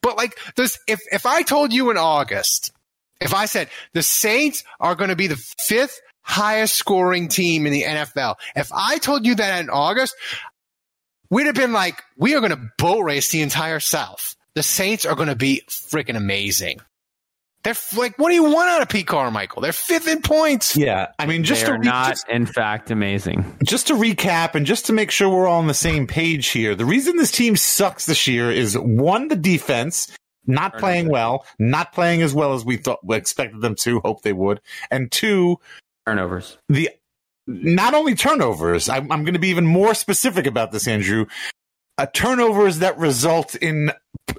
Speaker 3: but like this, if, if I told you in August, if I said the Saints are going to be the fifth highest scoring team in the NFL, if I told you that in August, we'd have been like, we are going to boat race the entire South. The Saints are going to be freaking amazing. They're like, what do you want out of Pete Carmichael? They're fifth in points.
Speaker 6: Yeah, I mean, just
Speaker 5: They're
Speaker 6: to re-
Speaker 5: not,
Speaker 6: just,
Speaker 5: in fact, amazing.
Speaker 6: just to recap and just to make sure we're all on the same page here, the reason this team sucks this year is one, the defense not playing well, not playing as well as we thought we expected them to, hope they would, and two,
Speaker 5: Turnovers.
Speaker 6: the not only turnovers. I'm, I'm going to be even more specific about this, Andrew. Uh, turnovers that result in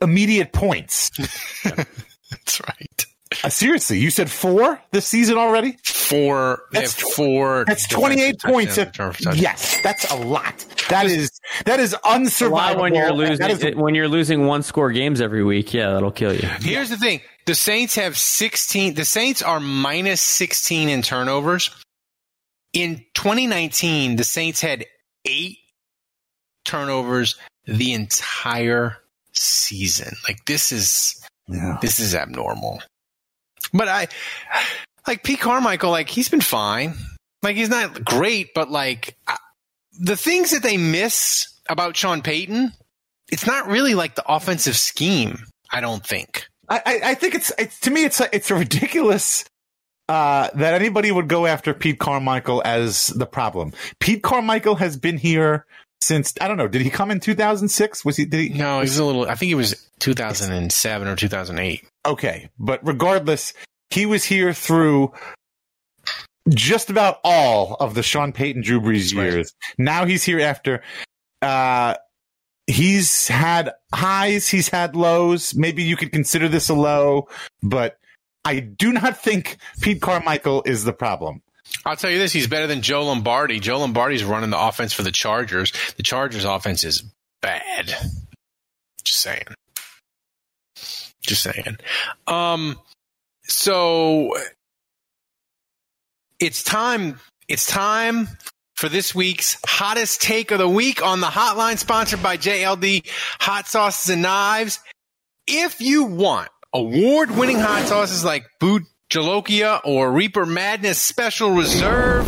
Speaker 6: immediate points.
Speaker 3: That's right.
Speaker 6: Uh, seriously, you said four this season already?
Speaker 3: Four. They have
Speaker 6: That's
Speaker 3: four.
Speaker 6: That's 28 points.
Speaker 3: touchdowns, return for touchdowns.
Speaker 6: yes, that's a lot. That is that is unsurvivable.
Speaker 5: when you're
Speaker 6: That is-
Speaker 5: losing when you're losing one score games every week? Yeah, that'll kill you.
Speaker 3: Here's the thing: the Saints have 16. The Saints are minus 16 in turnovers. In 2019, the Saints had eight turnovers the entire season. Like this is
Speaker 6: yeah.
Speaker 3: this is abnormal. But I like Pete Carmichael. Like he's been fine. Like he's not great, but like I- the things that they miss about Sean Payton, it's not really like the offensive scheme. I don't think.
Speaker 6: I, I, think it's, it's to me it's it's ridiculous uh, that anybody would go after Pete Carmichael as the problem. Pete Carmichael has been here since I don't know. Did he come in 2006? Was he? Did he?
Speaker 3: No, he's a little. I think it was 2007 or 2008.
Speaker 6: Okay, but regardless, he was here through just about all of the Sean Payton Drew Brees years. Now he's here after. Uh, he's had highs, he's had lows. Maybe you could consider this a low, but I do not think Pete Carmichael is the problem.
Speaker 3: I'll tell you this: he's better than Joe Lombardi. Joe Lombardi's running the offense for the Chargers. The Chargers' offense is bad. Just saying. Just saying. Um. So it's time. It's time for this week's hottest take of the week on the hotline, sponsored by JLD Hot Sauces and Knives. If you want award-winning hot sauces like Bhut Jolokia or Reaper Madness Special Reserve,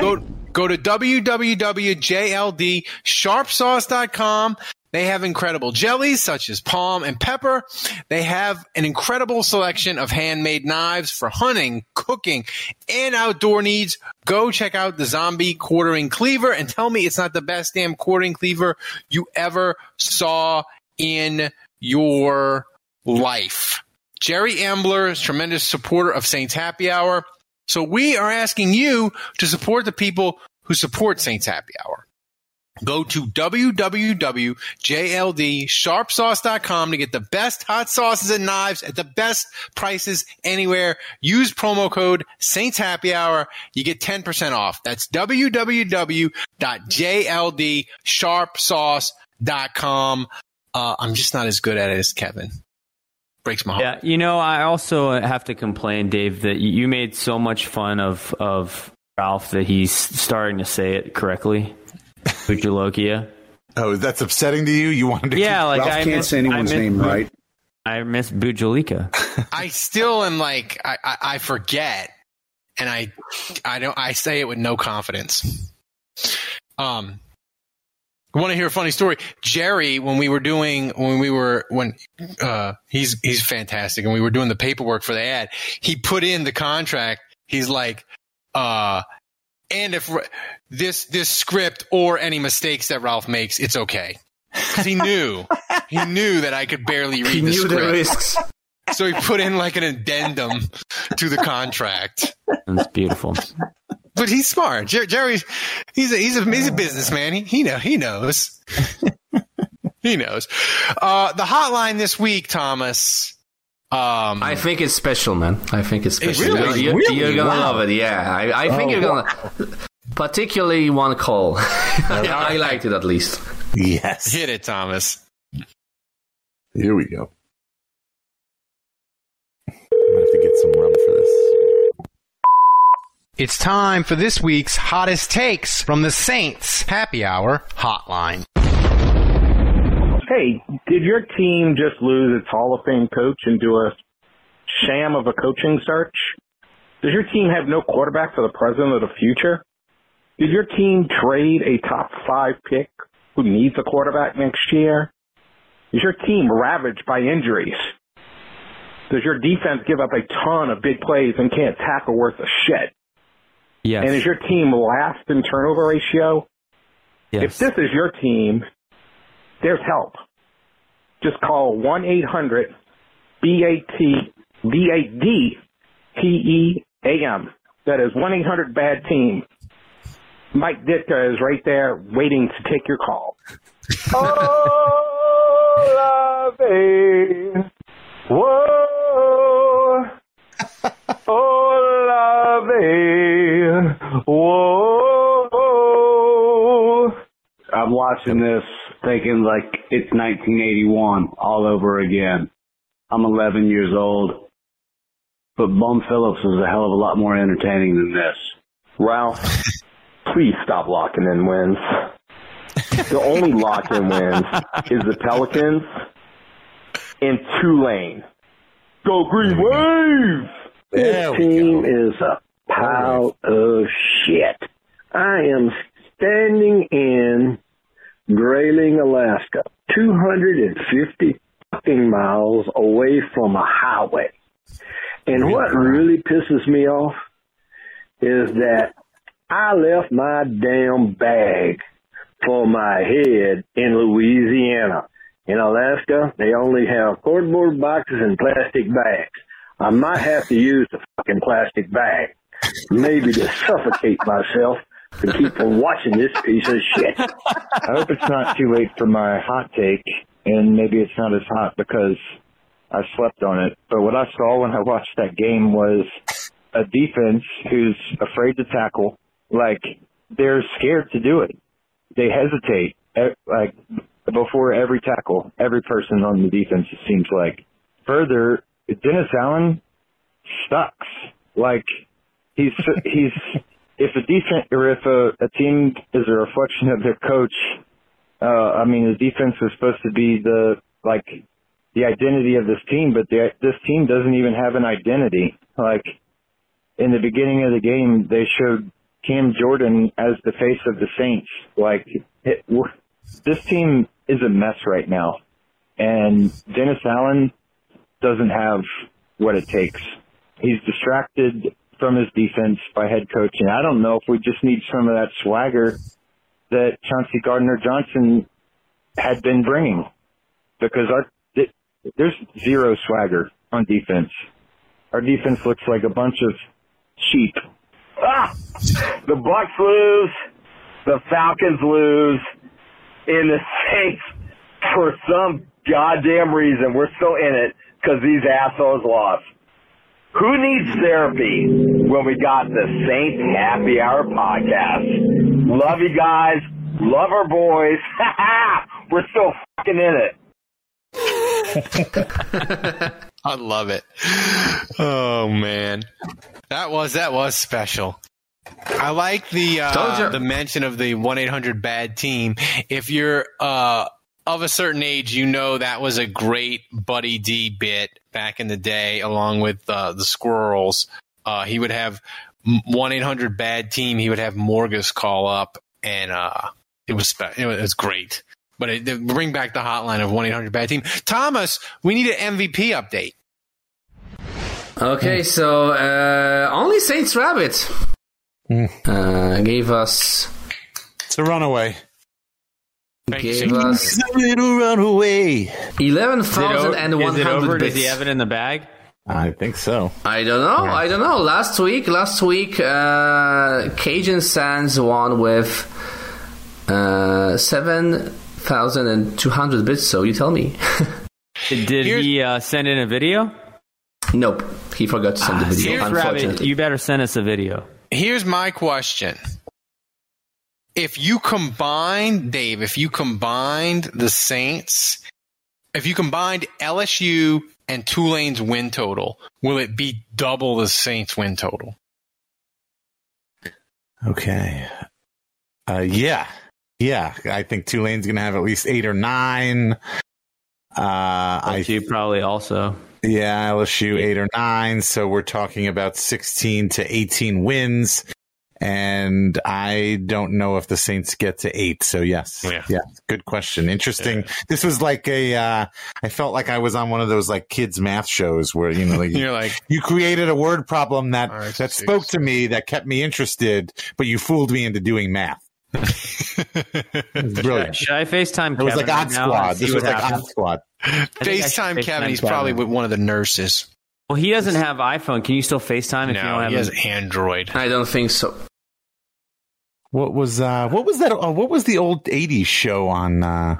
Speaker 3: go, go to www.jldsharpsauce.com. They have incredible jellies such as palm and pepper. They have an incredible selection of handmade knives for hunting, cooking, and outdoor needs. Go check out the zombie quartering cleaver and tell me it's not the best damn quartering cleaver you ever saw in your life. Jerry Ambler is a tremendous supporter of Saints Happy Hour. So we are asking you to support the people who support Saints Happy Hour. Go to www.jldsharpsauce.com to get the best hot sauces and knives at the best prices anywhere. Use promo code Saints Happy Hour. You get 10% off. That's www.jldsharpsauce.com. Uh, I'm just not as good at it as Kevin. Breaks my heart.
Speaker 5: Yeah, you know, I also have to complain, Dave, that you made so much fun of of Ralph that he's starting to say it correctly. Bujalokia.
Speaker 6: Oh, that's upsetting to you? You wanted to?
Speaker 5: Yeah, like
Speaker 18: Ralph
Speaker 5: I
Speaker 18: can't
Speaker 5: miss,
Speaker 18: say anyone's
Speaker 5: miss,
Speaker 18: name right.
Speaker 5: I miss Bujalika.
Speaker 3: I still am like I, I, I forget, and I I don't I say it with no confidence. Um, I want to hear a funny story. Jerry, when we were doing when we were when uh he's he's fantastic, and we were doing the paperwork for the ad, he put in the contract. He's like, uh, and if this this script or any mistakes that Ralph makes, it's okay. 'Cause he knew he knew that I could barely read
Speaker 18: He
Speaker 3: the
Speaker 18: knew
Speaker 3: script.
Speaker 18: the risks.
Speaker 3: So he put in like an addendum to the contract.
Speaker 5: That's beautiful.
Speaker 3: But he's smart. Jer- Jerry, he's a he's a he's a businessman. He he know he knows. he knows. Uh, the hotline this week, Thomas. Um,
Speaker 8: I think it's special, man. I think it's
Speaker 3: It's
Speaker 8: special.
Speaker 3: really?
Speaker 8: you're,
Speaker 3: Really?
Speaker 8: you're gonna
Speaker 3: Wow.
Speaker 8: love it. Yeah, I, I think
Speaker 3: Oh,
Speaker 8: you're gonna. Particularly one call. I, I liked it at least.
Speaker 6: Yes.
Speaker 3: Hit it, Thomas.
Speaker 6: Here we go. I'm gonna have to get some rum for this.
Speaker 3: It's time for this week's hottest takes from the Saints Happy Hour Hotline.
Speaker 18: Hey, did your team just lose its Hall of Fame coach and do a sham of a coaching search? Does your team have no quarterback for the president of the future? Did your team trade a top five pick who needs a quarterback next year? Is your team ravaged by injuries? Does your defense give up a ton of big plays and can't tackle worth a shit?
Speaker 5: Yes.
Speaker 18: And is your team last in turnover ratio? If this is your team, there's help. Just call 1 800 BAT BAD That is 1 800 bad team. Mike Ditka is right there waiting to take your call. oh, love Whoa. Oh, love Whoa.
Speaker 19: I'm watching this thinking like it's 1981 all over again. I'm 11 years old, but Bum Phillips is a hell of a lot more entertaining than this.
Speaker 18: Ralph, please stop locking in wins. The only lock in wins is the Pelicans and Tulane. Go Green Wave!
Speaker 20: This team is a pile of shit. I am standing in Grayling, Alaska, 250 fucking miles away from a highway. And what really pisses me off is that I left my damn bag for my head in Louisiana. In Alaska, they only have cardboard boxes and plastic bags. I might have to use the fucking plastic bag, maybe to suffocate myself to keep from watching this piece of shit.
Speaker 21: I hope it's not too late for my hot take, and maybe it's not as hot because I slept on it. But what I saw when I watched that game was a defense who's afraid to tackle. Like they're scared to do it. They hesitate. Like before every tackle, every person on the defense. It seems like. Further, Dennis Allen sucks. Like he's he's if a defense or if a, a team is a reflection of their coach, uh, I mean the defense is supposed to be the like the identity of this team, but the, this team doesn't even have an identity. Like in the beginning of the game, they showed Cam Jordan as the face of the Saints. Like it, this team is a mess right now, and Dennis Allen doesn't have what it takes. He's distracted from his defense by head coach, and I don't know if we just need some of that swagger that Chauncey Gardner Johnson had been bringing, because our th- there's zero swagger on defense. Our defense looks like a bunch of sheep.
Speaker 18: Ah! The Bucs lose, the Falcons lose, and the Saints, for some goddamn reason, we're still in it because these assholes lost. Who needs therapy when we got the Saints Happy Hour podcast? Love you guys. Love our boys. we're still fucking in it.
Speaker 3: I love it. Oh man, that was that was special. I like the
Speaker 8: Told
Speaker 3: uh,
Speaker 8: ya.
Speaker 3: the mention of the one eight hundred bad team. If you're uh, of a certain age, you know that was a great Buddy D bit back in the day, along with uh, the Squirrels. Uh, he would have one eight hundred bad team. He would have Morgus call up, and uh, it was spe- it was great. But it, it- bring back the hotline of one eight hundred bad team. Thomas, we need an MVP update.
Speaker 8: Okay, so uh, only Saints Rabbit uh, gave us.
Speaker 6: It's a runaway.
Speaker 8: Gave us
Speaker 6: a little runaway.
Speaker 8: eleven
Speaker 5: Is it,
Speaker 8: thousand
Speaker 5: o-
Speaker 8: and
Speaker 5: is
Speaker 8: one
Speaker 5: it over?
Speaker 8: hundred
Speaker 5: Does he
Speaker 8: bits.
Speaker 5: have it in the bag?
Speaker 6: I think so.
Speaker 8: I don't know. I don't know. Last week, last week, uh, Cajun Sands won with uh, seven thousand and two hundred bits. So you tell me.
Speaker 5: Did he uh, send in a video?
Speaker 8: Nope, he forgot to send the video.
Speaker 5: Here's Rabbit,
Speaker 8: unfortunately.
Speaker 5: you better send us a video.
Speaker 3: Here's my question. If you combine, Dave, if you combined the Saints, if you combined LSU and Tulane's win total, will it be double the Saints win total?
Speaker 6: Okay. Uh, yeah. Yeah. I think Tulane's going to have at least eight or nine. Uh, I
Speaker 5: you probably also.
Speaker 6: Yeah, LSU eight or nine. So we're talking about 16 to 18 wins. And I don't know if the Saints get to eight. So yes.
Speaker 3: Yeah.
Speaker 6: Good question. Interesting. This was like a, uh, I felt like I was on one of those like kids math shows where, you know, like,
Speaker 3: You're like,
Speaker 6: you created a word problem that,
Speaker 3: right,
Speaker 6: that
Speaker 3: six.
Speaker 6: spoke to me, that kept me interested, but you fooled me into doing math. Brilliant.
Speaker 5: Should I FaceTime
Speaker 6: It was like
Speaker 5: right
Speaker 6: Odd Squad.
Speaker 5: and
Speaker 6: This was like
Speaker 5: happens?
Speaker 6: Odd Squad.
Speaker 5: think I
Speaker 3: FaceTime Kevin. He's probably with one of the nurses.
Speaker 5: Well, he doesn't have iPhone. Can you still FaceTime if you don't have
Speaker 3: he has
Speaker 5: an-
Speaker 3: Android.
Speaker 8: I don't think so.
Speaker 6: What was uh what was that uh, what was the old 80s show on uh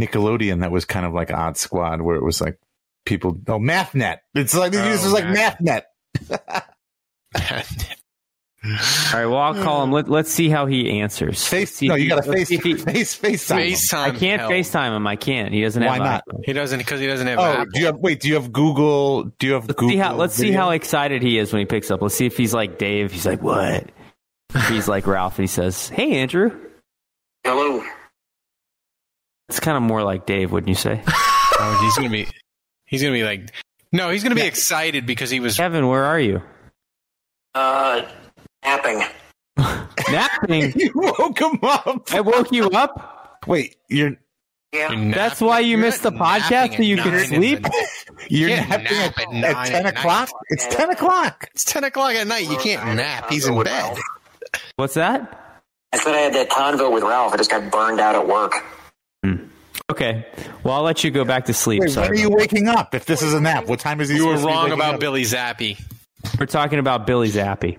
Speaker 6: Nickelodeon that was kind of like Odd Squad where it was like people oh MathNet. It's like this
Speaker 3: Oh,
Speaker 6: is like MathNet.
Speaker 5: All right, well, I'll call him. Let, let's see how he answers.
Speaker 6: Face no, you got to
Speaker 5: let's
Speaker 6: face
Speaker 5: see he-
Speaker 6: face FaceTime. him.
Speaker 5: I can't
Speaker 3: hell.
Speaker 5: FaceTime him. I can't. He doesn't
Speaker 6: Why
Speaker 5: have
Speaker 6: not?
Speaker 5: iPhone.
Speaker 3: He doesn't because he doesn't have.
Speaker 6: Oh,
Speaker 3: Apple.
Speaker 6: do you have wait, do you have Google do you have
Speaker 5: Let's
Speaker 6: Google
Speaker 5: see how let's see how excited he is when he picks up. Let's see if he's like Dave. He's like, what? If he's like Ralph. He says, "Hey, Andrew."
Speaker 22: Hello.
Speaker 5: It's kind of more like Dave, wouldn't you say?
Speaker 3: Oh, he's gonna be. He's gonna be like. No, he's gonna be excited because he was.
Speaker 5: Kevin, where are you?
Speaker 22: Uh, napping.
Speaker 5: Napping.
Speaker 6: you woke him up.
Speaker 5: I woke you up.
Speaker 6: Wait, you're
Speaker 22: Yeah.
Speaker 5: That's why you missed the podcast so you can sleep.
Speaker 6: you're
Speaker 3: can't
Speaker 6: napping
Speaker 3: nap
Speaker 6: at,
Speaker 3: at
Speaker 6: at 10 o'clock?
Speaker 3: night.
Speaker 6: It's 10 o'clock.
Speaker 3: It's ten o'clock at night. You can't nap. He's in bed.
Speaker 5: What's that?
Speaker 22: I said I had that convo with Ralph. I just got burned out at work. Hmm.
Speaker 5: Okay. Well, I'll let you go back to sleep.
Speaker 6: Wait, when are you waking up? If this is a nap, what time is he
Speaker 3: You were
Speaker 6: supposed to be
Speaker 3: wrong
Speaker 6: waking
Speaker 3: about
Speaker 6: up?
Speaker 3: Billy Zappe.
Speaker 5: We're talking about Billy Zappe.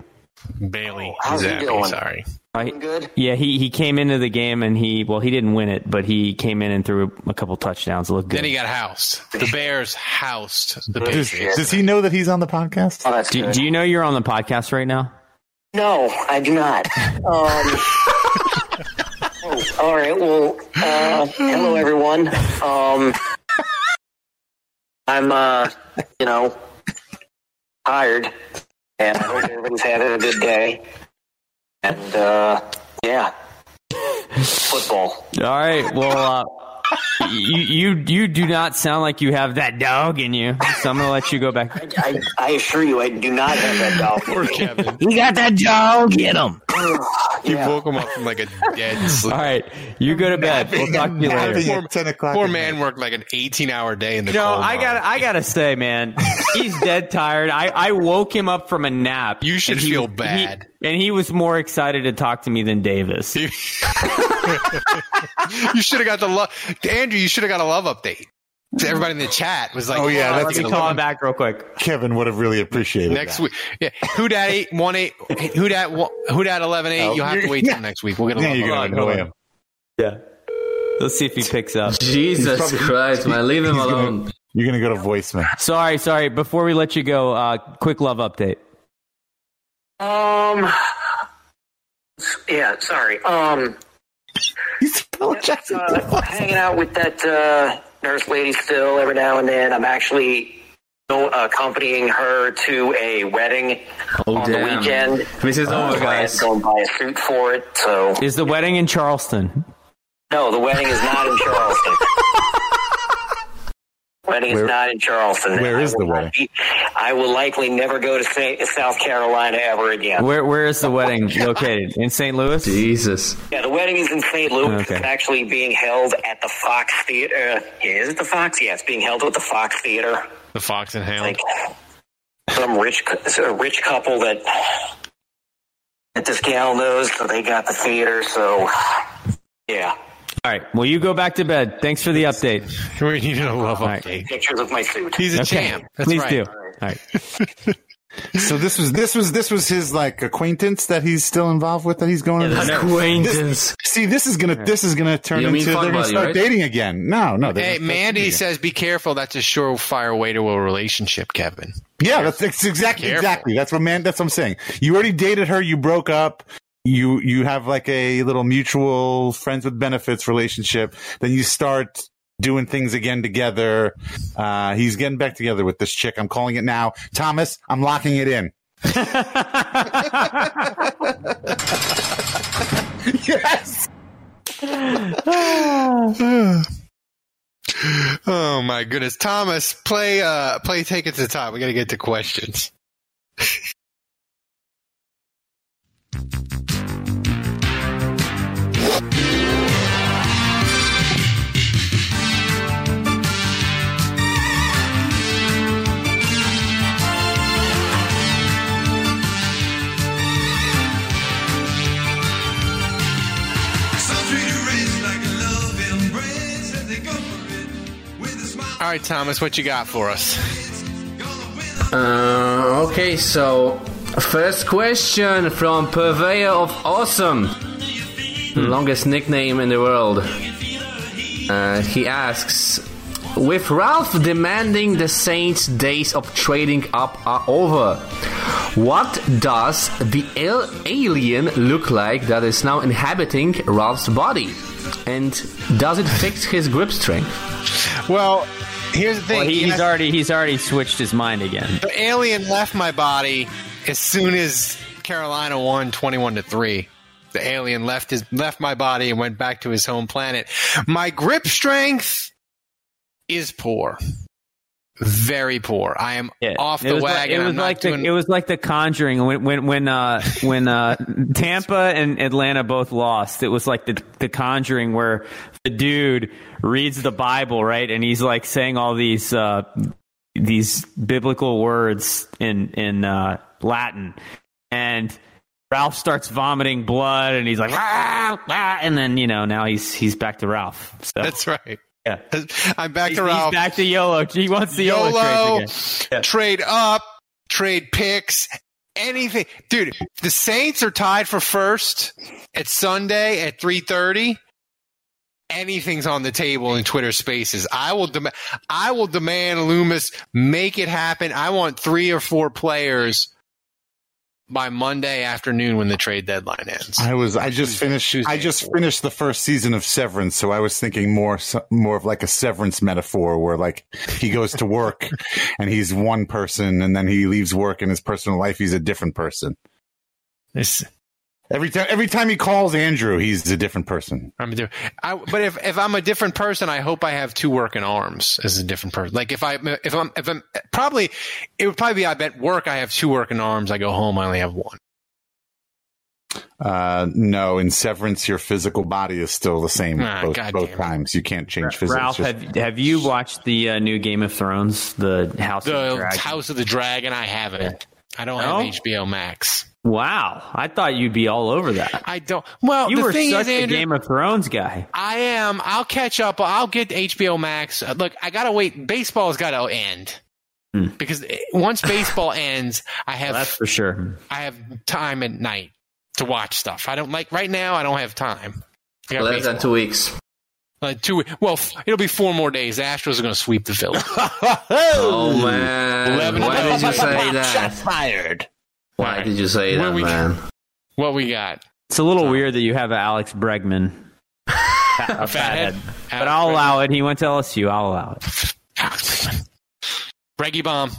Speaker 3: Bailey oh,
Speaker 22: how's he
Speaker 3: Zappe.
Speaker 22: doing?
Speaker 3: Sorry.
Speaker 5: Right?
Speaker 22: Good.
Speaker 5: Yeah, he, he came into the game and he well he didn't win it, but he came in and threw a couple touchdowns. It looked good.
Speaker 3: Then he got housed. The Bears housed the
Speaker 6: Does,
Speaker 3: Patriots.
Speaker 6: does he know that he's on the podcast?
Speaker 22: Oh, that's
Speaker 5: do,
Speaker 22: good.
Speaker 5: do you know you're on the podcast right now?
Speaker 22: No, I do not. Um, oh, all right. Well, uh, hello everyone. Um, I'm, uh, you know, tired, and I hope everybody's having a good day. And uh, yeah, football.
Speaker 5: All right. Well, uh, you you you do not sound like you have that dog in you, so I'm gonna let you go back.
Speaker 22: I, I assure you, I do not have that dog.
Speaker 3: Poor Kevin.
Speaker 5: You got that dog? Get him!
Speaker 3: You
Speaker 22: Yeah.
Speaker 3: woke him up from like a dead sleep.
Speaker 5: All right, you go to bed. We'll talk to you later.
Speaker 6: at 10 o'clock.
Speaker 3: Poor man
Speaker 6: night.
Speaker 3: worked like an 18 hour day in the
Speaker 5: cold.
Speaker 3: No,
Speaker 5: I
Speaker 3: mine.
Speaker 5: got I gotta say, man, he's dead tired. I, I woke him up from a nap.
Speaker 3: You should
Speaker 5: and he
Speaker 3: feel bad.
Speaker 5: he- and he was more excited to talk to me than Davis.
Speaker 3: you should have got the love. Andrew, you should have got a love update. To everybody in the chat was like,
Speaker 6: Oh, yeah,
Speaker 3: "Oh,
Speaker 6: that's
Speaker 5: Let me
Speaker 3: get a
Speaker 5: call him back real quick.
Speaker 6: Kevin would have really appreciated
Speaker 3: next
Speaker 6: that.
Speaker 3: week. Yeah, who dat eight one eight? Who dat who dat eleven eight?
Speaker 6: Oh,
Speaker 3: You'll have to
Speaker 6: you're-
Speaker 3: wait till next week. We'll get a
Speaker 6: Yeah, you're
Speaker 3: update.
Speaker 6: going to annoy him.
Speaker 5: Yeah. Let's see if he picks up.
Speaker 8: Jesus Christ, man, leave him
Speaker 6: He's gonna-
Speaker 8: alone.
Speaker 6: You're going to go to voicemail.
Speaker 5: Sorry, sorry. Before we let you go, uh, quick love update.
Speaker 22: Um. Yeah. Sorry. Um.
Speaker 6: He's apologizing.
Speaker 22: uh, hanging out with that uh, nurse lady still every now and then. I'm actually uh, accompanying her to a wedding
Speaker 8: Oh,
Speaker 22: on
Speaker 8: damn.
Speaker 22: the weekend.
Speaker 8: This is uh, over,
Speaker 22: I had
Speaker 8: guys.
Speaker 22: to go and buy a suit for it. So
Speaker 5: Is the wedding in Charleston?
Speaker 22: no, the wedding is not in Charleston. wedding
Speaker 6: Where-
Speaker 22: is not in Charleston.
Speaker 6: Where is the wedding?
Speaker 22: be- I will likely never go to Sa- South Carolina ever again.
Speaker 5: Where Where is the wedding located? In St. Louis?
Speaker 8: Jesus.
Speaker 22: Yeah, the wedding is in St. Louis.
Speaker 5: Okay.
Speaker 22: It's actually being held at the Fox Theater. Uh, yeah, is it the Fox? Yeah, it's being held at the Fox Theater.
Speaker 3: The Fox and Hound.
Speaker 22: Like some rich, a rich couple that that this gal knows, so they got the theater. So, yeah,
Speaker 5: All right. Well, you go back to bed. Thanks for the update.
Speaker 3: We need a love
Speaker 5: right.
Speaker 3: update.
Speaker 22: pictures of my suit.
Speaker 3: He's a
Speaker 5: Okay.
Speaker 3: champ. That's
Speaker 5: Please
Speaker 3: right.
Speaker 5: do. All right.
Speaker 6: So this was this was this was his like acquaintance that he's still involved with that he's going
Speaker 5: Yeah,
Speaker 6: to
Speaker 5: the
Speaker 8: Acquaintance.
Speaker 6: This- see, this is gonna this is gonna turn into they're gonna start
Speaker 8: right?
Speaker 6: dating again. No, no. they're
Speaker 3: Hey,
Speaker 6: gonna
Speaker 3: Mandy says, "Be careful. That's a surefire way to a relationship, Kevin."
Speaker 6: Yeah, that's, that's exactly exactly. That's what man. That's what I'm saying. You already dated her. You broke up. You you have like a little mutual friends with benefits relationship. Then you start doing things again together. Uh, he's getting back together with this chick. I'm calling it now. Thomas, I'm locking it in. yes.
Speaker 3: oh my goodness, Thomas, play uh play take it to the top. We got to get to questions. All right, Thomas, what you got for us?
Speaker 8: Uh, okay, so first question from Purveyor of Awesome, the longest nickname in the world. Uh, he asks, with Ralph demanding the Saints' days of trading up are over, what does the al- alien look like that is now inhabiting Ralph's body? And does it fix his grip strength?
Speaker 3: Well, here's the thing.
Speaker 5: Well, he,
Speaker 3: Yes,
Speaker 5: he's already he's already switched his mind again.
Speaker 3: the alien left my body as soon as Carolina won 21 to 3. The alien left his left my body and went back to his home planet. My grip strength is poor. Very poor. I am off
Speaker 5: It
Speaker 3: the
Speaker 5: was like,
Speaker 3: wagon.
Speaker 5: it was like
Speaker 3: doing
Speaker 5: the, it was like the Conjuring when when when uh, when uh, Tampa and Atlanta both lost. It was like the the Conjuring where the dude reads the Bible right, and he's like saying all these uh, these biblical words in in uh, Latin, and Ralph starts vomiting blood, and he's like, "Ah, ah," and then you know now he's he's back to Ralph. So.
Speaker 3: That's right.
Speaker 5: Yeah.
Speaker 3: I'm back
Speaker 5: He's,
Speaker 3: to
Speaker 5: he's
Speaker 3: Ralph.
Speaker 5: back to YOLO. He wants the YOLO,
Speaker 3: YOLO,
Speaker 5: again.
Speaker 3: trade up, trade picks, anything. Dude, the Saints are tied for first at Sunday at 3:30. Anything's on the table in Twitter Spaces. I will demand. I will demand Loomis make it happen. I want three or four players by Monday afternoon when the trade deadline ends.
Speaker 6: I was. I just finished. I just finished the first season of Severance, so I was thinking more more of like a Severance metaphor, where like he goes to work and he's one person, and then he leaves work in his personal life, he's a different person.
Speaker 3: This
Speaker 6: every time. Every time he calls Andrew, he's a different person.
Speaker 3: I'm a different. I, but if, if I'm a different person, I hope I have two working arms as a different person. Like if I if I'm if I'm probably it would probably be I bet work I have two working arms. I go home I only have one.
Speaker 6: Uh, no, in Severance, your physical body is still the same
Speaker 3: Ah,
Speaker 6: both, both times. You can't change physics.
Speaker 5: Ralph,
Speaker 6: Just-
Speaker 5: have have you watched the uh, new Game of Thrones, the House of the
Speaker 3: The
Speaker 5: Dragon?
Speaker 3: House of the Dragon I haven't. I don't
Speaker 5: No?
Speaker 3: have HBO Max.
Speaker 5: Wow, I thought you'd be all over that.
Speaker 3: I don't. Well,
Speaker 5: you
Speaker 3: the
Speaker 5: were
Speaker 3: thing
Speaker 5: such
Speaker 3: is,
Speaker 5: a
Speaker 3: Andrew,
Speaker 5: Game of Thrones guy.
Speaker 3: I am. I'll catch up. I'll get HBO Max. Uh, Look, I gotta wait. Baseball's got to end because once baseball ends, I have
Speaker 5: That's for sure.
Speaker 3: I have time at night to watch stuff. I don't like right now. I don't have time. I got
Speaker 8: Less than two weeks.
Speaker 3: Like two. Well, it'll be four more days. The Astros are going to sweep the Phillies.
Speaker 8: Oh man!
Speaker 3: Eleven
Speaker 8: Why did you say
Speaker 3: Shots
Speaker 8: that?
Speaker 3: fired.
Speaker 8: Why did you say
Speaker 3: Where
Speaker 8: that,
Speaker 3: we-
Speaker 8: man?
Speaker 3: What we got?
Speaker 5: It's a little weird that you have Alex Bregman, a fathead, but I'll allow it. He went to LSU. I'll allow it.
Speaker 3: Reggie bomb.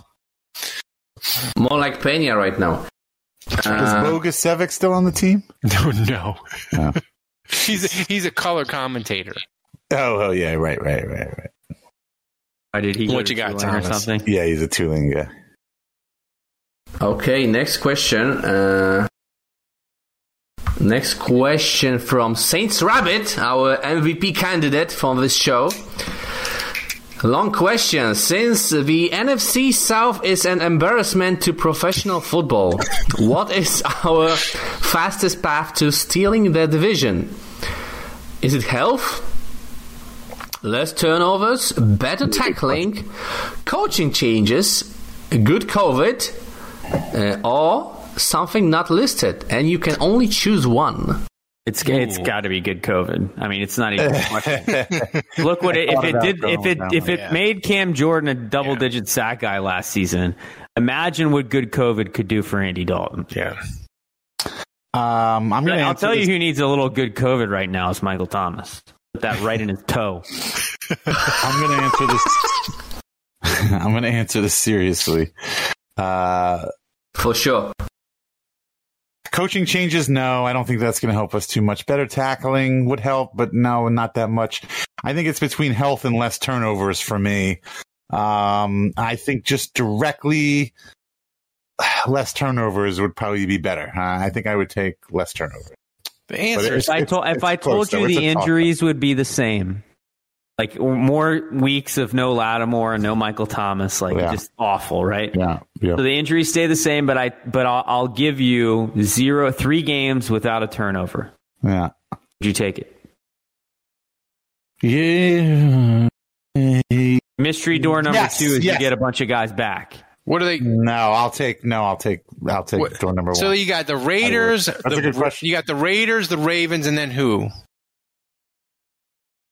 Speaker 8: More like Pena right now.
Speaker 6: is
Speaker 8: Uh,
Speaker 6: Bogusevic still on the team?
Speaker 3: No, no.
Speaker 6: Oh.
Speaker 3: He's a, he's a color commentator.
Speaker 6: Oh, oh yeah, right, right, right, right.
Speaker 5: Why did he?
Speaker 3: What you got,
Speaker 5: Tulane or
Speaker 3: Thomas?
Speaker 5: something?
Speaker 6: Yeah, he's a Tulane guy.
Speaker 8: Okay, next question. Uh, next question from Saints Rabbit, our MVP candidate from this show. Long question. Since the NFC South is an embarrassment to professional football, what is our fastest path to stealing the division? Is it health? Less turnovers, better tackling, coaching changes, good COVID, uh, or something not listed, and you can only choose one.
Speaker 5: It's it's got to be good COVID. I mean, it's not even. Look what it, if it did if it if it
Speaker 6: Yeah.
Speaker 5: made Cam Jordan a double digit sack guy last season. Imagine what good COVID could do for Andy Dalton.
Speaker 3: Yeah.
Speaker 6: Um, I'm gonna
Speaker 5: I'll
Speaker 6: answer
Speaker 5: tell you
Speaker 6: this-
Speaker 5: who needs a little good COVID right now is Michael Thomas. Put that right in his toe.
Speaker 6: I'm going to answer this. I'm going to answer this seriously. Uh,
Speaker 8: For sure.
Speaker 6: Coaching changes, no. I don't think that's going to help us too much. Better tackling would help, but no, not that much. I think it's between health and less turnovers for me. Um, I think just directly less turnovers would probably be better. Uh, I think I would take less turnovers.
Speaker 3: The
Speaker 6: answer
Speaker 5: If I told if I told you the injuries would be the same, like more weeks of no Lattimore and no Michael Thomas, like
Speaker 6: Yeah.
Speaker 5: just awful, right?
Speaker 6: Yeah, yeah.
Speaker 5: So the injuries stay the same, but I but I'll, I'll give you zero three games without a turnover.
Speaker 6: Yeah.
Speaker 5: Would you take it?
Speaker 6: Yeah.
Speaker 5: Mystery door number
Speaker 6: Yes,
Speaker 5: two is
Speaker 6: yes.
Speaker 5: you get a bunch of guys back.
Speaker 3: What are they?
Speaker 6: No, I'll take. No, I'll take. I'll take door number
Speaker 3: So
Speaker 6: one.
Speaker 3: So you got the Raiders.
Speaker 6: That's a good question.
Speaker 3: You got the Raiders, the Ravens, and then who?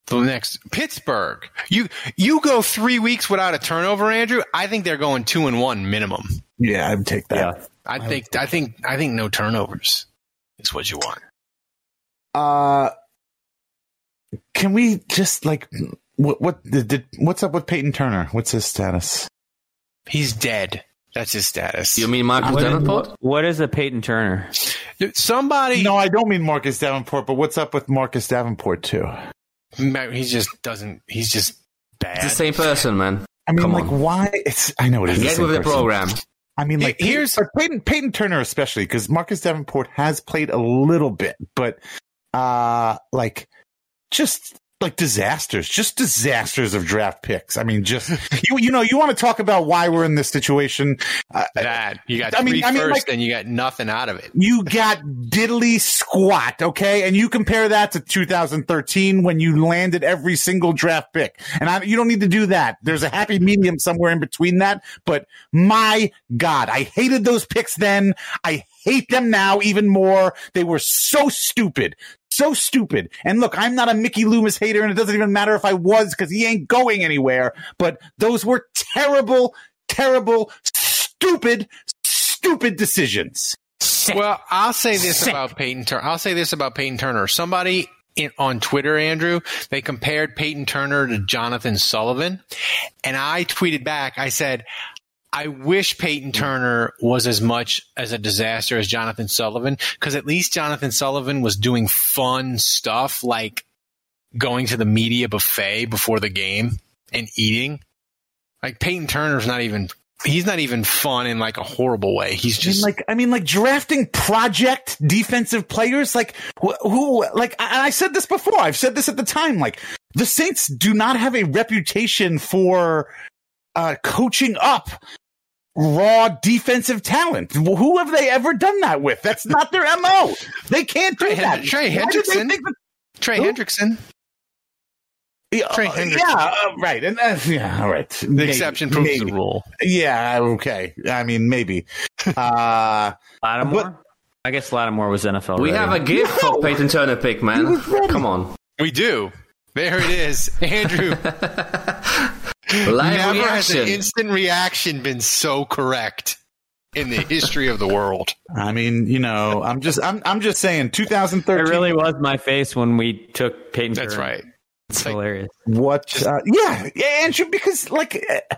Speaker 3: The next Pittsburgh. You you go three weeks without a turnover, Andrew. I think they're going two and one minimum.
Speaker 6: yeah, I'd take that.
Speaker 3: I think I think I think no turnovers is what you want.
Speaker 6: Uh, can we just like what? What did, did? What's up with Peyton Turner? What's his status?
Speaker 3: He's dead. That's his status.
Speaker 8: You mean Marcus
Speaker 5: What is-
Speaker 8: Davenport?
Speaker 5: what is a Peyton Turner?
Speaker 3: Somebody.
Speaker 6: No, I don't mean Marcus Davenport, but what's up with Marcus Davenport too?
Speaker 3: He just doesn't. He's just bad.
Speaker 8: It's the same person, man.
Speaker 6: I mean,
Speaker 8: Come
Speaker 6: like,
Speaker 8: on.
Speaker 6: why? It's. I know it is.
Speaker 8: Get
Speaker 6: same
Speaker 8: with the
Speaker 6: person.
Speaker 8: program.
Speaker 6: I mean, like, here's Peyton, Peyton Turner especially because Marcus Davenport has played a little bit, but uh, like, just like disasters, just disasters of draft picks. I mean, just you, you know, you want to talk about why we're in this situation? Uh,
Speaker 3: Bad. You got
Speaker 6: I mean- I mean, like-
Speaker 3: and you got nothing out of it.
Speaker 6: you got diddly squat, okay? And you compare that to 2013 when you landed every single draft pick. And I, you don't need to do that. There's a happy medium somewhere in between that. But my God, I hated those picks then. I hate them now even more. They were so stupid. So stupid. And look, I'm not a Mickey Loomis hater, and it doesn't even matter if I was because he ain't going anywhere. But those were terrible, terrible, stupid, stupid decisions.
Speaker 3: Well, I'll say this about Peyton Turner. I'll say this about Peyton Turner. Somebody in, on Twitter, Andrew, they compared Peyton Turner to Johnathan Sullivan, and I tweeted back. I said, "I wish Peyton Turner was as much as a disaster as Johnathan Sullivan, because at least Johnathan Sullivan was doing fun stuff like going to the media buffet before the game and eating. Like Peyton Turner's not even." He's not even fun in like a horrible way. He's
Speaker 6: I mean,
Speaker 3: just
Speaker 6: like I mean, like drafting project defensive players. Like who, who? Like I, I said this before. I've said this at the time. Like the Saints do not have a reputation for uh, coaching up raw defensive talent. Who have they ever done that with? That's not their mo. They can't do
Speaker 3: Trey,
Speaker 6: that.
Speaker 3: Hen- Trey
Speaker 6: Why did they
Speaker 3: Hendrickson.
Speaker 6: that-
Speaker 3: Trey
Speaker 6: Who?
Speaker 3: Hendrickson.
Speaker 6: Yeah,
Speaker 3: Trey
Speaker 6: uh,
Speaker 3: Hendrickson.
Speaker 6: yeah, uh, right, and uh, yeah, all right.
Speaker 3: The exception proves the rule.
Speaker 6: Yeah, okay. I mean, maybe. Uh,
Speaker 5: Lattimore. I guess Lattimore was NFL.
Speaker 8: We
Speaker 5: ready.
Speaker 8: have a gift for Peyton Turner pick, man. Come on.
Speaker 3: We do. There it is, Andrew.
Speaker 8: Live
Speaker 3: Never has an instant reaction been so correct in the history of the world.
Speaker 6: I mean, you know, I'm just, I'm, I'm just saying, 2013.
Speaker 5: It really was my face when we took Peyton.
Speaker 3: That's
Speaker 5: Turner.
Speaker 3: right.
Speaker 5: It's hilarious.
Speaker 6: What? Uh, yeah, yeah, Andrew, because like uh,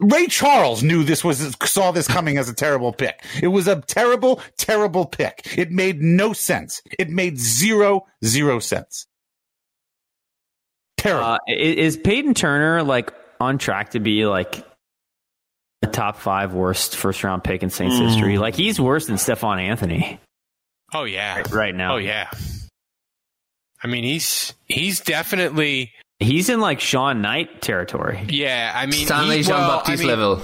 Speaker 6: Ray Charles knew this was saw this coming as a terrible pick. It was a terrible, terrible pick. It made no sense. It made zero, zero sense. Terrible.
Speaker 5: Uh, is Peyton Turner like on track to be like a top five worst first round pick in Saints
Speaker 6: Mm.
Speaker 5: history? Like he's worse than Stephon Anthony
Speaker 3: Oh yeah.
Speaker 5: right now.
Speaker 3: Oh yeah. I mean, he's he's definitely
Speaker 5: He's in like Shawn Knight territory.
Speaker 3: yeah. I mean,
Speaker 8: Stanley
Speaker 3: he,
Speaker 8: Jean
Speaker 3: well,
Speaker 8: Baptiste
Speaker 3: I mean,
Speaker 8: level.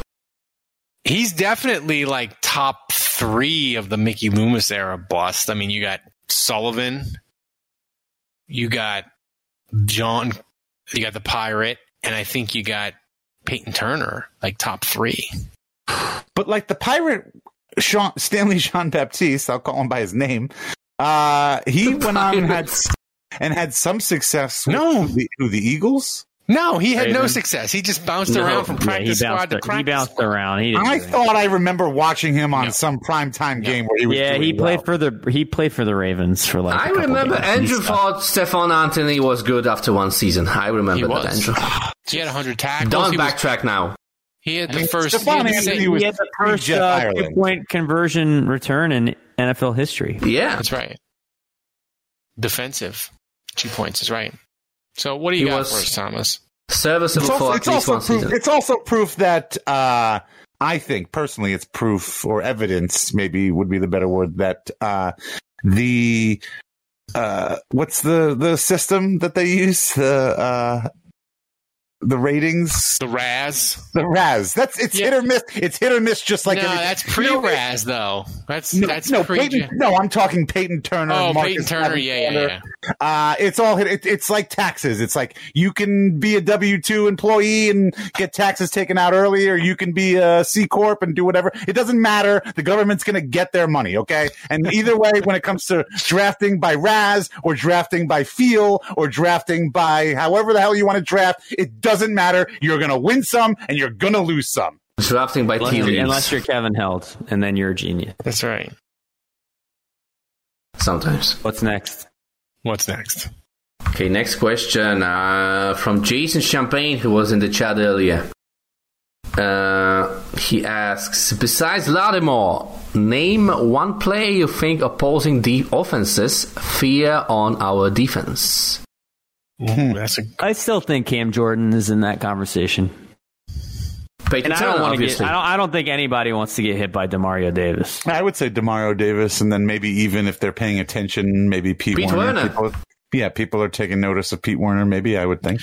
Speaker 3: He's definitely like top three of the Mickey Loomis era bust. I mean, you got Sullivan, you got John, you got the Pirate, and I think you got Peyton Turner, like top three.
Speaker 6: but like the pirate Sean, Stanley Jean Baptiste, I'll call him by his name. Uh, he went on and had and had some success. With
Speaker 3: No.
Speaker 6: the, the Eagles.
Speaker 3: No, he had no success. He just bounced
Speaker 5: No,
Speaker 3: around from practice
Speaker 5: he
Speaker 3: squad
Speaker 5: bounced,
Speaker 3: to
Speaker 5: he
Speaker 3: practice
Speaker 5: bounced around. He didn't
Speaker 6: I thought I remember watching him on some primetime game where he was.
Speaker 5: yeah,
Speaker 6: doing
Speaker 5: he played
Speaker 6: well.
Speaker 5: for the he played for the Ravens for like. a
Speaker 8: I
Speaker 5: couple
Speaker 8: remember
Speaker 5: games.
Speaker 8: Andrew
Speaker 5: sucked.
Speaker 8: thought Stephon Anthony was good after one season. I remember that,
Speaker 3: was.
Speaker 8: Andrew.
Speaker 3: He had 100 tackles.
Speaker 8: Don't
Speaker 3: he, was-
Speaker 8: backtrack now.
Speaker 3: he had
Speaker 6: I
Speaker 3: the
Speaker 6: mean,
Speaker 3: first.
Speaker 6: Stephon
Speaker 3: he had the
Speaker 6: Anthony was
Speaker 5: He had the first uh, two point conversion return in NFL history.
Speaker 8: Yeah.
Speaker 3: That's right. Defensive. Two points is right. So what do you
Speaker 8: He
Speaker 3: got
Speaker 8: was-
Speaker 3: for us, Thomas?
Speaker 8: Serviceable
Speaker 6: It's
Speaker 8: for
Speaker 6: also,
Speaker 8: at
Speaker 6: it's,
Speaker 8: least
Speaker 6: also
Speaker 8: one
Speaker 6: proof,
Speaker 8: season.
Speaker 6: it's also proof that uh, I think personally, it's proof or evidence, maybe would be the better word that uh, the uh, what's the the system that they use the uh, the ratings
Speaker 3: The RAS.
Speaker 6: the RAS. That's it's
Speaker 3: Yeah.
Speaker 6: hit or miss. It's hit or miss, just like
Speaker 3: no, that's pre-RAS though. That's
Speaker 6: No,
Speaker 3: that's
Speaker 6: no,
Speaker 3: pre.
Speaker 6: Peyton, no, I'm talking Peyton Turner.
Speaker 3: oh,
Speaker 6: Marcus
Speaker 3: Peyton Turner. Yeah, yeah, yeah.
Speaker 6: Uh, it's all it, it's like taxes. It's like you can be a W two employee and get taxes taken out early, or you can be a C corp and do whatever. It doesn't matter. The government's going to get their money. Okay, and either way, when it comes to drafting by RAS or drafting by Feel or drafting by however the hell you want to draft, it doesn't matter. You're going to win some and you're going to lose some.
Speaker 8: Drafting by
Speaker 5: Unless,
Speaker 8: tea
Speaker 5: you're, unless you're Kevin Held, and then you're a genius.
Speaker 3: That's right.
Speaker 8: Sometimes.
Speaker 5: What's next?
Speaker 3: What's next?
Speaker 8: Okay, next question uh, from Jason Champagne, who was in the chat earlier. Uh, he asks, besides Lattimore, name one player you think opposing the offenses fear on our defense.
Speaker 3: Ooh, that's a
Speaker 5: I still think Cam Jordan is in that conversation.
Speaker 8: Peyton
Speaker 5: And I don't want to get. I don't. I don't think anybody wants to get hit by Demario Davis.
Speaker 6: I would say Demario Davis, and then maybe even if they're paying attention, maybe Pete,
Speaker 8: Pete
Speaker 6: Werner.
Speaker 8: Werner.
Speaker 6: People, yeah, people are taking notice of Pete Werner. Maybe I would think.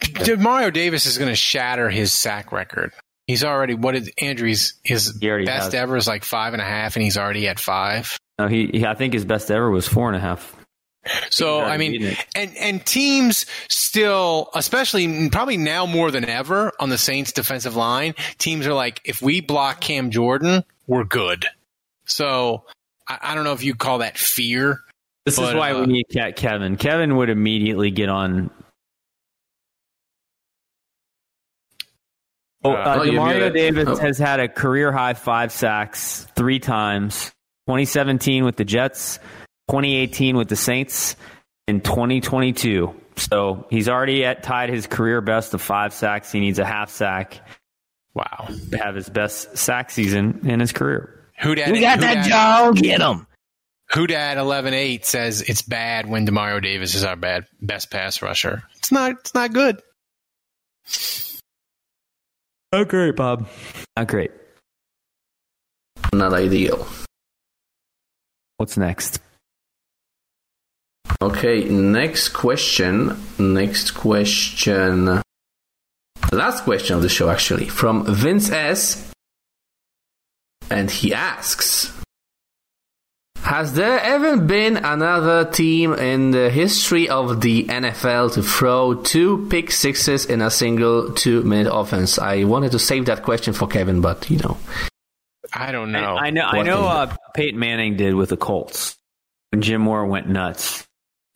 Speaker 3: Demario Davis is going to shatter his sack record. He's already what is Andrew's his best
Speaker 5: has.
Speaker 3: ever is like five and a half, and he's already at five.
Speaker 5: No, he, he. I think his best ever was four and a half.
Speaker 3: So I mean, and and teams still, especially probably now more than ever on the Saints defensive line, teams are like, if we block Cam Jordan, we're good. So I, I don't know if you call that fear.
Speaker 5: This
Speaker 3: But,
Speaker 5: is why
Speaker 3: uh,
Speaker 5: we need Ke- Kevin. Kevin would immediately get on. Oh, uh,
Speaker 8: oh,
Speaker 5: Demario. Davis
Speaker 8: Oh.
Speaker 5: has had a career high five sacks three times 2017 with the Jets, 2018 with the Saints, and 2022. So he's already at, tied his career best of five sacks. He needs a half sack
Speaker 3: Wow.
Speaker 5: to have his best sack season in his career.
Speaker 3: Who dat?
Speaker 23: We got
Speaker 3: who
Speaker 23: that
Speaker 3: dat-
Speaker 23: Joe. Get him.
Speaker 3: Who dat eleven eight says it's bad when Demario Davis is our bad best pass rusher. It's not. It's not good.
Speaker 5: Not great, Bob. Not great.
Speaker 8: Not ideal.
Speaker 5: What's next?
Speaker 8: Okay, next question. Next question. Last question of the show, actually, from Vince S. And he asks Has there ever been another team in the history of the NFL to throw two pick sixes in a single two minute offense? I wanted to save that question for Kevin, but you know.
Speaker 3: I don't know.
Speaker 5: I know. I know. Uh, Peyton Manning did with the Colts Jim Mora went nuts.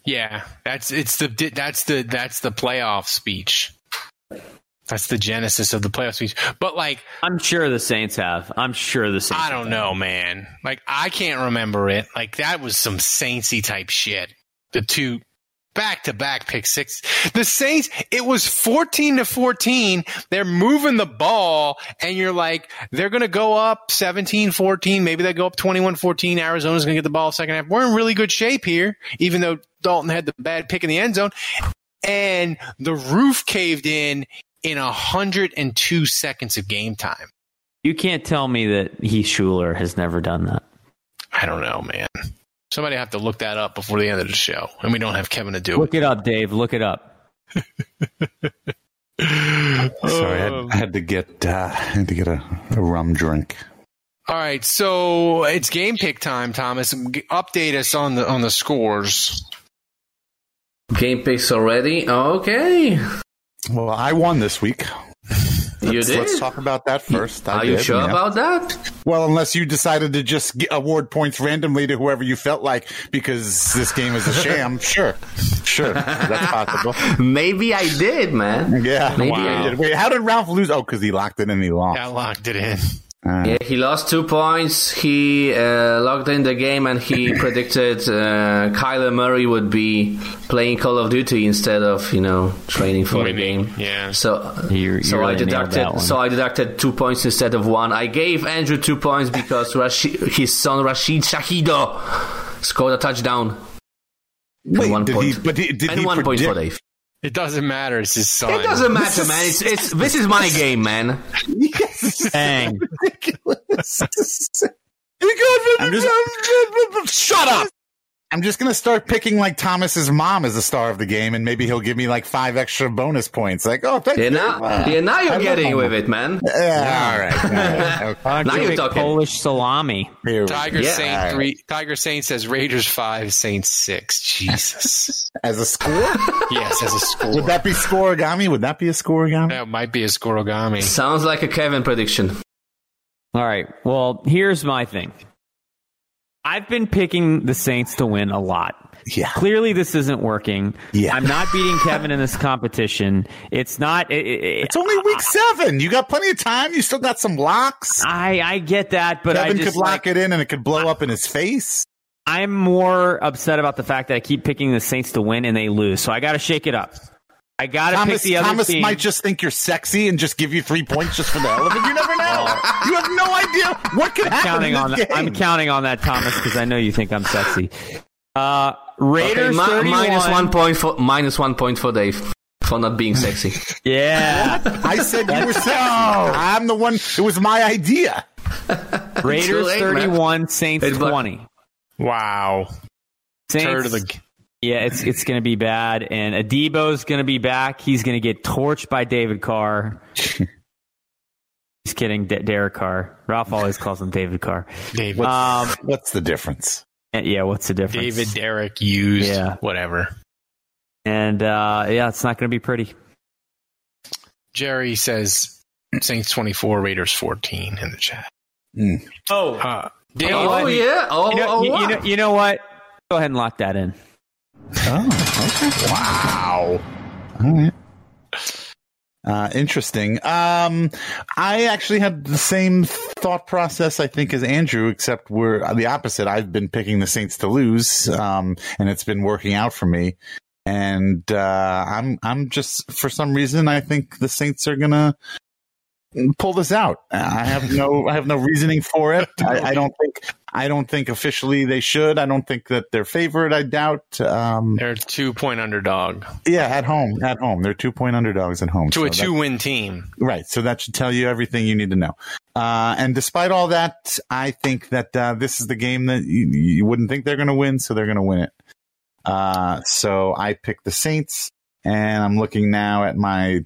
Speaker 3: Yeah, that's it's the that's the that's the playoff speech. That's the genesis of the playoff speech. But like,
Speaker 5: I'm sure the Saints have. I'm sure the Saints.
Speaker 3: I don't know, man. Like, I can't remember it. Like, that was some Saintsy type shit. The two back to back pick six. The Saints, it was 14 to 14. They're moving the ball, and you're like, they're going to go up 17 14. Maybe they go up 21 14. Arizona's going to get the ball second half. We're in really good shape here, even though Dalton had the bad pick in the end zone. And the roof caved in in 102 seconds of game time.
Speaker 5: You can't tell me that Heath Shuler has never done that.
Speaker 3: I don't know, man. Somebody have to look that up before the end of the show, and we don't have Kevin to do it.
Speaker 5: Look it up, Dave. Look it up.
Speaker 6: Sorry, I had, I had to get uh, I had to get a, a rum drink.
Speaker 3: All right, so it's game pick time, Thomas. Update us on the on the scores.
Speaker 8: Game picks already? Okay.
Speaker 6: Well, I won this week.
Speaker 8: You
Speaker 6: Let's,
Speaker 8: did?
Speaker 6: let's talk about that first. I
Speaker 8: Are you
Speaker 6: did,
Speaker 8: sure
Speaker 6: yeah.
Speaker 8: about that?
Speaker 6: Well, unless you decided to just g- award points randomly to whoever you felt like because this game is a sham. sure, sure, that's possible.
Speaker 8: Maybe I did, man.
Speaker 6: Yeah,
Speaker 8: Maybe
Speaker 6: wow.
Speaker 8: I did.
Speaker 6: Wait, how did Ralph lose? Oh, because he locked it in and he lost.
Speaker 3: I locked it in.
Speaker 8: Yeah, he lost two points. He uh, logged in the game and he predicted uh, Kyler Murray would be playing Call of Duty instead of you know training for the game.
Speaker 3: Yeah.
Speaker 8: So
Speaker 5: You- you
Speaker 8: so
Speaker 5: really
Speaker 8: I deducted so I deducted two points instead of one. I gave Andrew two points because Rashid, his son Rashid Shaheed scored a touchdown. And
Speaker 6: Wait,
Speaker 8: one
Speaker 6: did
Speaker 8: point.
Speaker 6: he? But he, did
Speaker 8: and
Speaker 6: he
Speaker 8: one point for
Speaker 6: predict-
Speaker 8: Dave.
Speaker 3: It doesn't matter. It's his son.
Speaker 8: It doesn't matter, man. It's, it's this is my game, man.
Speaker 5: Dang.
Speaker 6: I'm just, shut up. I'm just gonna start picking like Thomas's mom as the star of the game, and maybe he'll give me like five extra bonus points. Like, oh, thank
Speaker 8: Yeah,
Speaker 6: you.
Speaker 8: now, yeah, now you're
Speaker 6: love
Speaker 8: getting with it, man.
Speaker 6: Yeah, all right. All right.
Speaker 5: Why don't
Speaker 8: Now
Speaker 5: you
Speaker 8: you're
Speaker 5: pick
Speaker 8: talking.
Speaker 5: Polish salami.
Speaker 3: Tiger
Speaker 8: Yeah.
Speaker 3: Saint
Speaker 6: All right.
Speaker 3: three. Tiger Saint says Raiders five, Saints six. Jesus.
Speaker 6: As a score?
Speaker 3: yes, as a score.
Speaker 6: Would that be scorigami? Would that be a scorigami?
Speaker 3: That might be a scorigami.
Speaker 8: Sounds like a Kevin prediction.
Speaker 5: All right. Well, here's my thing. I've been picking the Saints to win a lot.
Speaker 6: Yeah.
Speaker 5: Clearly, this isn't working.
Speaker 6: Yeah.
Speaker 5: I'm not beating Kevin in this competition. It's not. It, it,
Speaker 6: It's only week seven. You got plenty of time. You still got some locks.
Speaker 5: I I get that, but
Speaker 6: Kevin
Speaker 5: I just
Speaker 6: could lock
Speaker 5: like,
Speaker 6: it in and it could blow up in his face.
Speaker 5: I'm more upset about the fact that I keep picking the Saints to win and they lose. So I got to shake it up. I got to pick
Speaker 6: Thomas,
Speaker 5: the other
Speaker 6: Thomas
Speaker 5: team.
Speaker 6: might just think you're sexy and just give you three points just for the hell of it. You never know. You have no idea what could
Speaker 5: I'm
Speaker 6: happen
Speaker 5: counting
Speaker 6: in
Speaker 5: on
Speaker 6: this
Speaker 5: that.
Speaker 6: game.
Speaker 5: I'm counting on that, Thomas, because I know you think I'm sexy. Uh, Raiders
Speaker 8: Okay, mi- minus one point for minus one point for Dave for not being sexy.
Speaker 5: Yeah.
Speaker 6: I said you were sexy. I'm the one. It was my idea.
Speaker 5: Raiders
Speaker 8: Too late, man.
Speaker 5: 31, Saints 20.
Speaker 3: Wow.
Speaker 5: Saints,
Speaker 3: Turd of the.
Speaker 5: Yeah, it's it's going to be bad. And Adebo's going to be back. He's going to get torched by David Carr. He's kidding, D- Derek Carr. Ralph always calls him David Carr.
Speaker 3: David.
Speaker 5: Um,
Speaker 6: What's the difference?
Speaker 5: yeah, what's the difference?
Speaker 3: David Derrick used.
Speaker 5: Yeah.
Speaker 3: Whatever.
Speaker 5: And uh, yeah, it's not going to be pretty.
Speaker 3: Jerry says Saints twenty four, Raiders fourteen in the chat.
Speaker 5: Oh,
Speaker 3: Uh,
Speaker 8: oh yeah. Oh,
Speaker 5: you know,
Speaker 8: oh
Speaker 5: you,
Speaker 8: wow.
Speaker 5: you know, you know what? Go ahead and lock that in.
Speaker 6: Oh, okay. Wow. All right. Uh, interesting. Um, I actually had the same thought process, I think, as Andrew, except we're the opposite. I've been picking the Saints to lose, um, and it's been working out for me. And uh, I'm, I'm just for some reason, I think the Saints are gonna pull this out. I have no, I have no reasoning for it. I, I don't think, I don't think officially they should. I don't think that they're favored. I doubt. Um,
Speaker 3: they're two point underdog
Speaker 6: yeah, at home, at home, they're two point underdogs at home.
Speaker 3: to
Speaker 6: so
Speaker 3: a two win team.
Speaker 6: Right. So that should tell you everything you need to know. Uh, and despite all that, I think that uh, this is the game that you, you wouldn't think they're going to win, so they're going to win it. Uh, so I picked the Saints, and I'm looking now at my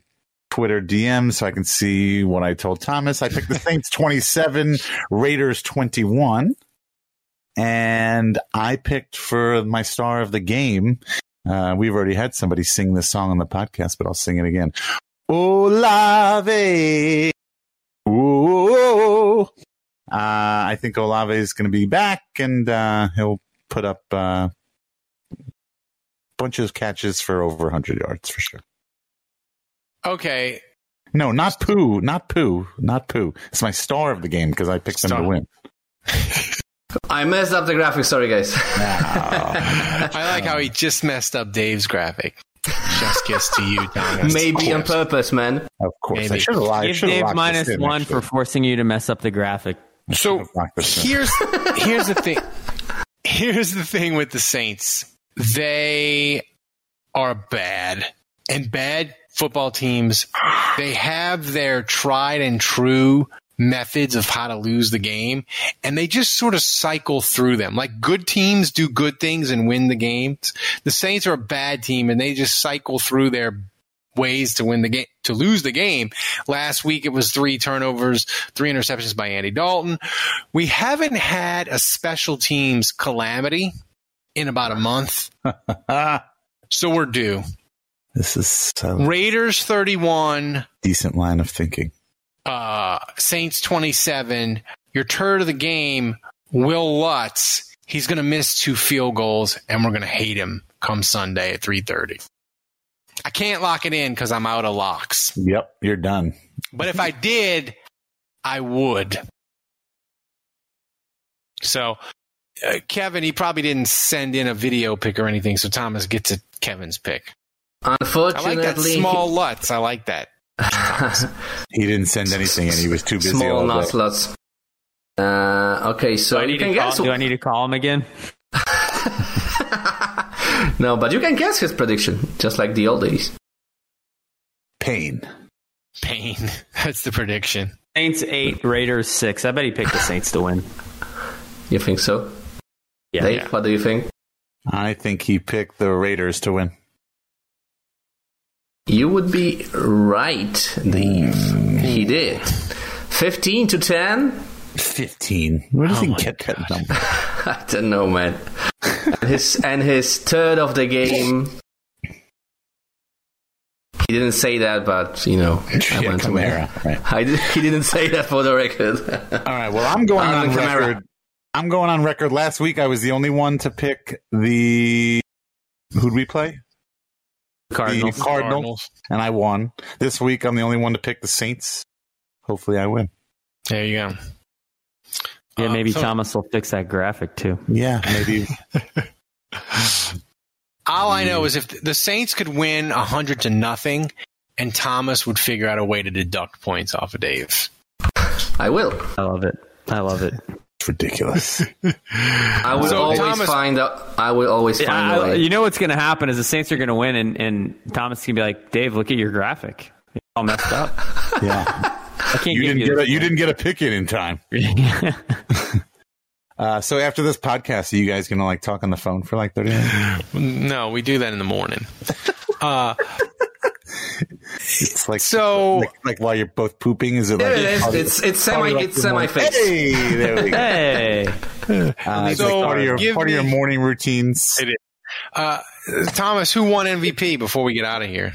Speaker 6: Twitter DM so I can see what I told Thomas. I picked the Saints 27, Raiders 21. And I picked for my star of the game. Uh, we've already had somebody sing this song on the podcast, but I'll sing it again. Olave. Ooh. Uh, I think Olave is going to be back and uh, he'll put up uh, bunches of catches for over 100 yards for sure.
Speaker 3: Okay.
Speaker 6: No, not poo, not poo, not poo. It's my star of the game because I picked them to win.
Speaker 8: I messed up the graphics. Sorry, guys.
Speaker 3: I like how he just messed up Dave's graphic. Just kiss to you, Thomas.
Speaker 8: Maybe on purpose, man.
Speaker 6: Of course, I
Speaker 3: Maybe.
Speaker 6: should have lied.
Speaker 5: Give Dave minus one for forcing you to mess up the graphic.
Speaker 3: So here's here's the thing. Here's the thing with the Saints. They are bad. And bad football teams, they have their tried and true methods of how to lose the game and they just sort of cycle through them. Like good teams do good things and win the games. The Saints are a bad team and they just cycle through their ways to win the game, to lose the game. Last week it was three turnovers, three interceptions by Andy Dalton. We haven't had a special teams calamity in about a month. so we're due.
Speaker 6: This is
Speaker 3: Raiders 31,
Speaker 6: decent line of thinking.
Speaker 3: uh, Saints 27. Your turd of the game, Will Lutz. He's going to miss two field goals, and we're going to hate him come Sunday at 3:30. I can't lock it in because I'm out of locks.
Speaker 6: Yep, you're done.
Speaker 3: But if I did, I would. So, uh, Kevin, he probably didn't send in a video pick or anything, so Thomas gets a Kevin's pick. I
Speaker 8: Unfortunately,
Speaker 3: like that small Lutz. I like that.
Speaker 6: He didn't send anything, and he was too busy.
Speaker 8: small
Speaker 6: all
Speaker 8: nut
Speaker 6: day.
Speaker 8: slots. Uh, okay, so
Speaker 5: Do I
Speaker 8: you
Speaker 5: need
Speaker 8: can
Speaker 5: to call,
Speaker 8: guess.
Speaker 5: do I need to call him again?
Speaker 8: no, but you can guess his prediction, just like the old days.
Speaker 6: Pain.
Speaker 3: Pain. That's the prediction.
Speaker 5: Saints eight, Raiders six. I bet he picked the Saints to win.
Speaker 8: You think so?
Speaker 5: Yeah.
Speaker 8: Dave,
Speaker 5: Yeah.
Speaker 8: what do you think?
Speaker 6: I think he picked the Raiders to win.
Speaker 8: You would be right. He hmm. did. 15 to 10?
Speaker 6: 15. Where does oh he get that number?
Speaker 8: I don't know, man. and his and his third of the game. He didn't say that, but you know, I
Speaker 6: Yeah,
Speaker 8: to
Speaker 6: right.
Speaker 8: I he didn't say that for the record.
Speaker 6: All right. Well, I'm going
Speaker 8: Alvin
Speaker 6: on
Speaker 8: Kamara.
Speaker 6: record. I'm going on record. Last week, I was the only one to pick the. Who'd we play?
Speaker 5: Cardinals.
Speaker 6: The Cardinals, and I won. This week, I'm the only one to pick the Saints. Hopefully, I win.
Speaker 3: There you go.
Speaker 5: Yeah, uh, maybe
Speaker 3: so-
Speaker 5: Thomas will fix that graphic too.
Speaker 6: Yeah, maybe.
Speaker 3: All I know is if the Saints could win 100 to nothing, and Thomas would figure out a way to deduct points off of Dave.
Speaker 8: I will.
Speaker 5: I love it. I love it.
Speaker 6: It's ridiculous.
Speaker 8: I will
Speaker 3: So,
Speaker 8: always
Speaker 3: Thomas-
Speaker 8: find out. I will always find
Speaker 5: I-
Speaker 8: a way.
Speaker 5: you know what's going to happen is the Saints are going to win, and, and Thomas can be like, Dave, look at your graphic. It's all messed up.
Speaker 6: Yeah.
Speaker 5: I can't
Speaker 6: You didn't
Speaker 5: you
Speaker 6: get
Speaker 5: the
Speaker 6: a, you didn't get a pick in in time. Uh, so after this podcast, are you guys gonna like talk on the phone for like thirty minutes?
Speaker 3: No, we do that in the morning. Uh,
Speaker 6: It's like
Speaker 3: So-
Speaker 6: like, like while you're both pooping. Is it
Speaker 8: There
Speaker 6: like
Speaker 8: it is. It's it's semi
Speaker 6: like,
Speaker 8: it's semi
Speaker 6: morning-
Speaker 8: fixed.
Speaker 6: Hey, there we go.
Speaker 5: hey.
Speaker 6: Uh, it's
Speaker 3: So,
Speaker 6: like part of your
Speaker 3: give
Speaker 6: part of your morning routines.
Speaker 3: it is. Uh, Thomas, who won MVP before we get out of here?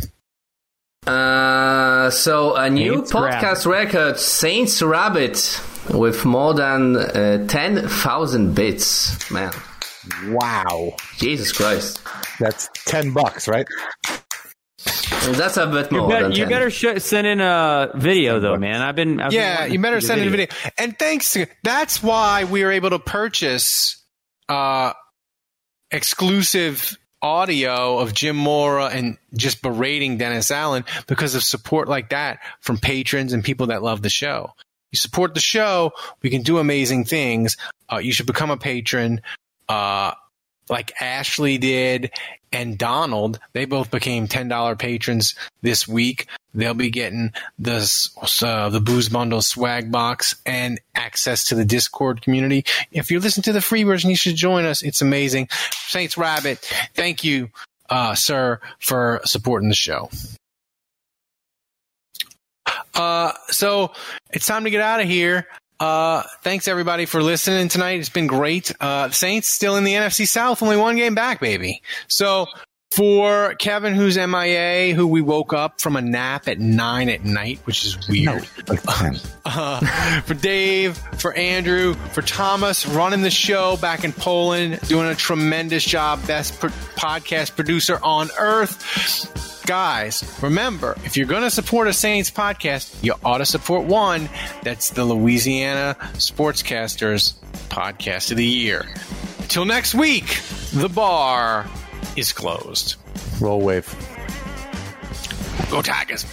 Speaker 8: Uh, so a new
Speaker 5: Saints
Speaker 8: podcast record, Saints Rabbit, with more than uh, ten thousand bits. Man,
Speaker 6: Wow,
Speaker 8: Jesus Christ,
Speaker 6: that's ten bucks, right?
Speaker 8: That's a bit
Speaker 5: You,
Speaker 8: more
Speaker 5: bet-
Speaker 8: than
Speaker 5: you better sh- send in a video though, man. I've been. I've
Speaker 3: yeah,
Speaker 5: wanting
Speaker 3: you better
Speaker 5: see the
Speaker 3: send in a video. And thanks to that's why we were able to purchase uh, exclusive audio of Jim Mora and just berating Dennis Allen because of support like that from patrons and people that love the show. You support the show, we can do amazing things. Uh, you should become a patron. Uh, like Ashley did and Donald, they both became ten dollar patrons this week. They'll be getting the uh, the booze bundle swag box and access to the Discord community. If you listen to the free version, you should join us. It's amazing. Saints Rabbit, thank you, uh, sir, for supporting the show. Uh, so it's time to get out of here. Uh, thanks everybody for listening tonight. It's been great. Uh, Saints still in the NFC South, only one game back, baby. So for Kevin, who's MIA, who we woke up from a nap at nine at night, which is weird.
Speaker 6: Ten.
Speaker 3: Uh, for Dave, for Andrew, for Thomas, running the show back in Poland, doing a tremendous job. Best pro- podcast producer on earth. Guys, remember, if you're going to support a Saints podcast, you ought to support one that's the Louisiana Sportscasters Podcast of the Year. Till next week, the bar is closed.
Speaker 6: Roll wave.
Speaker 3: Go Tigers.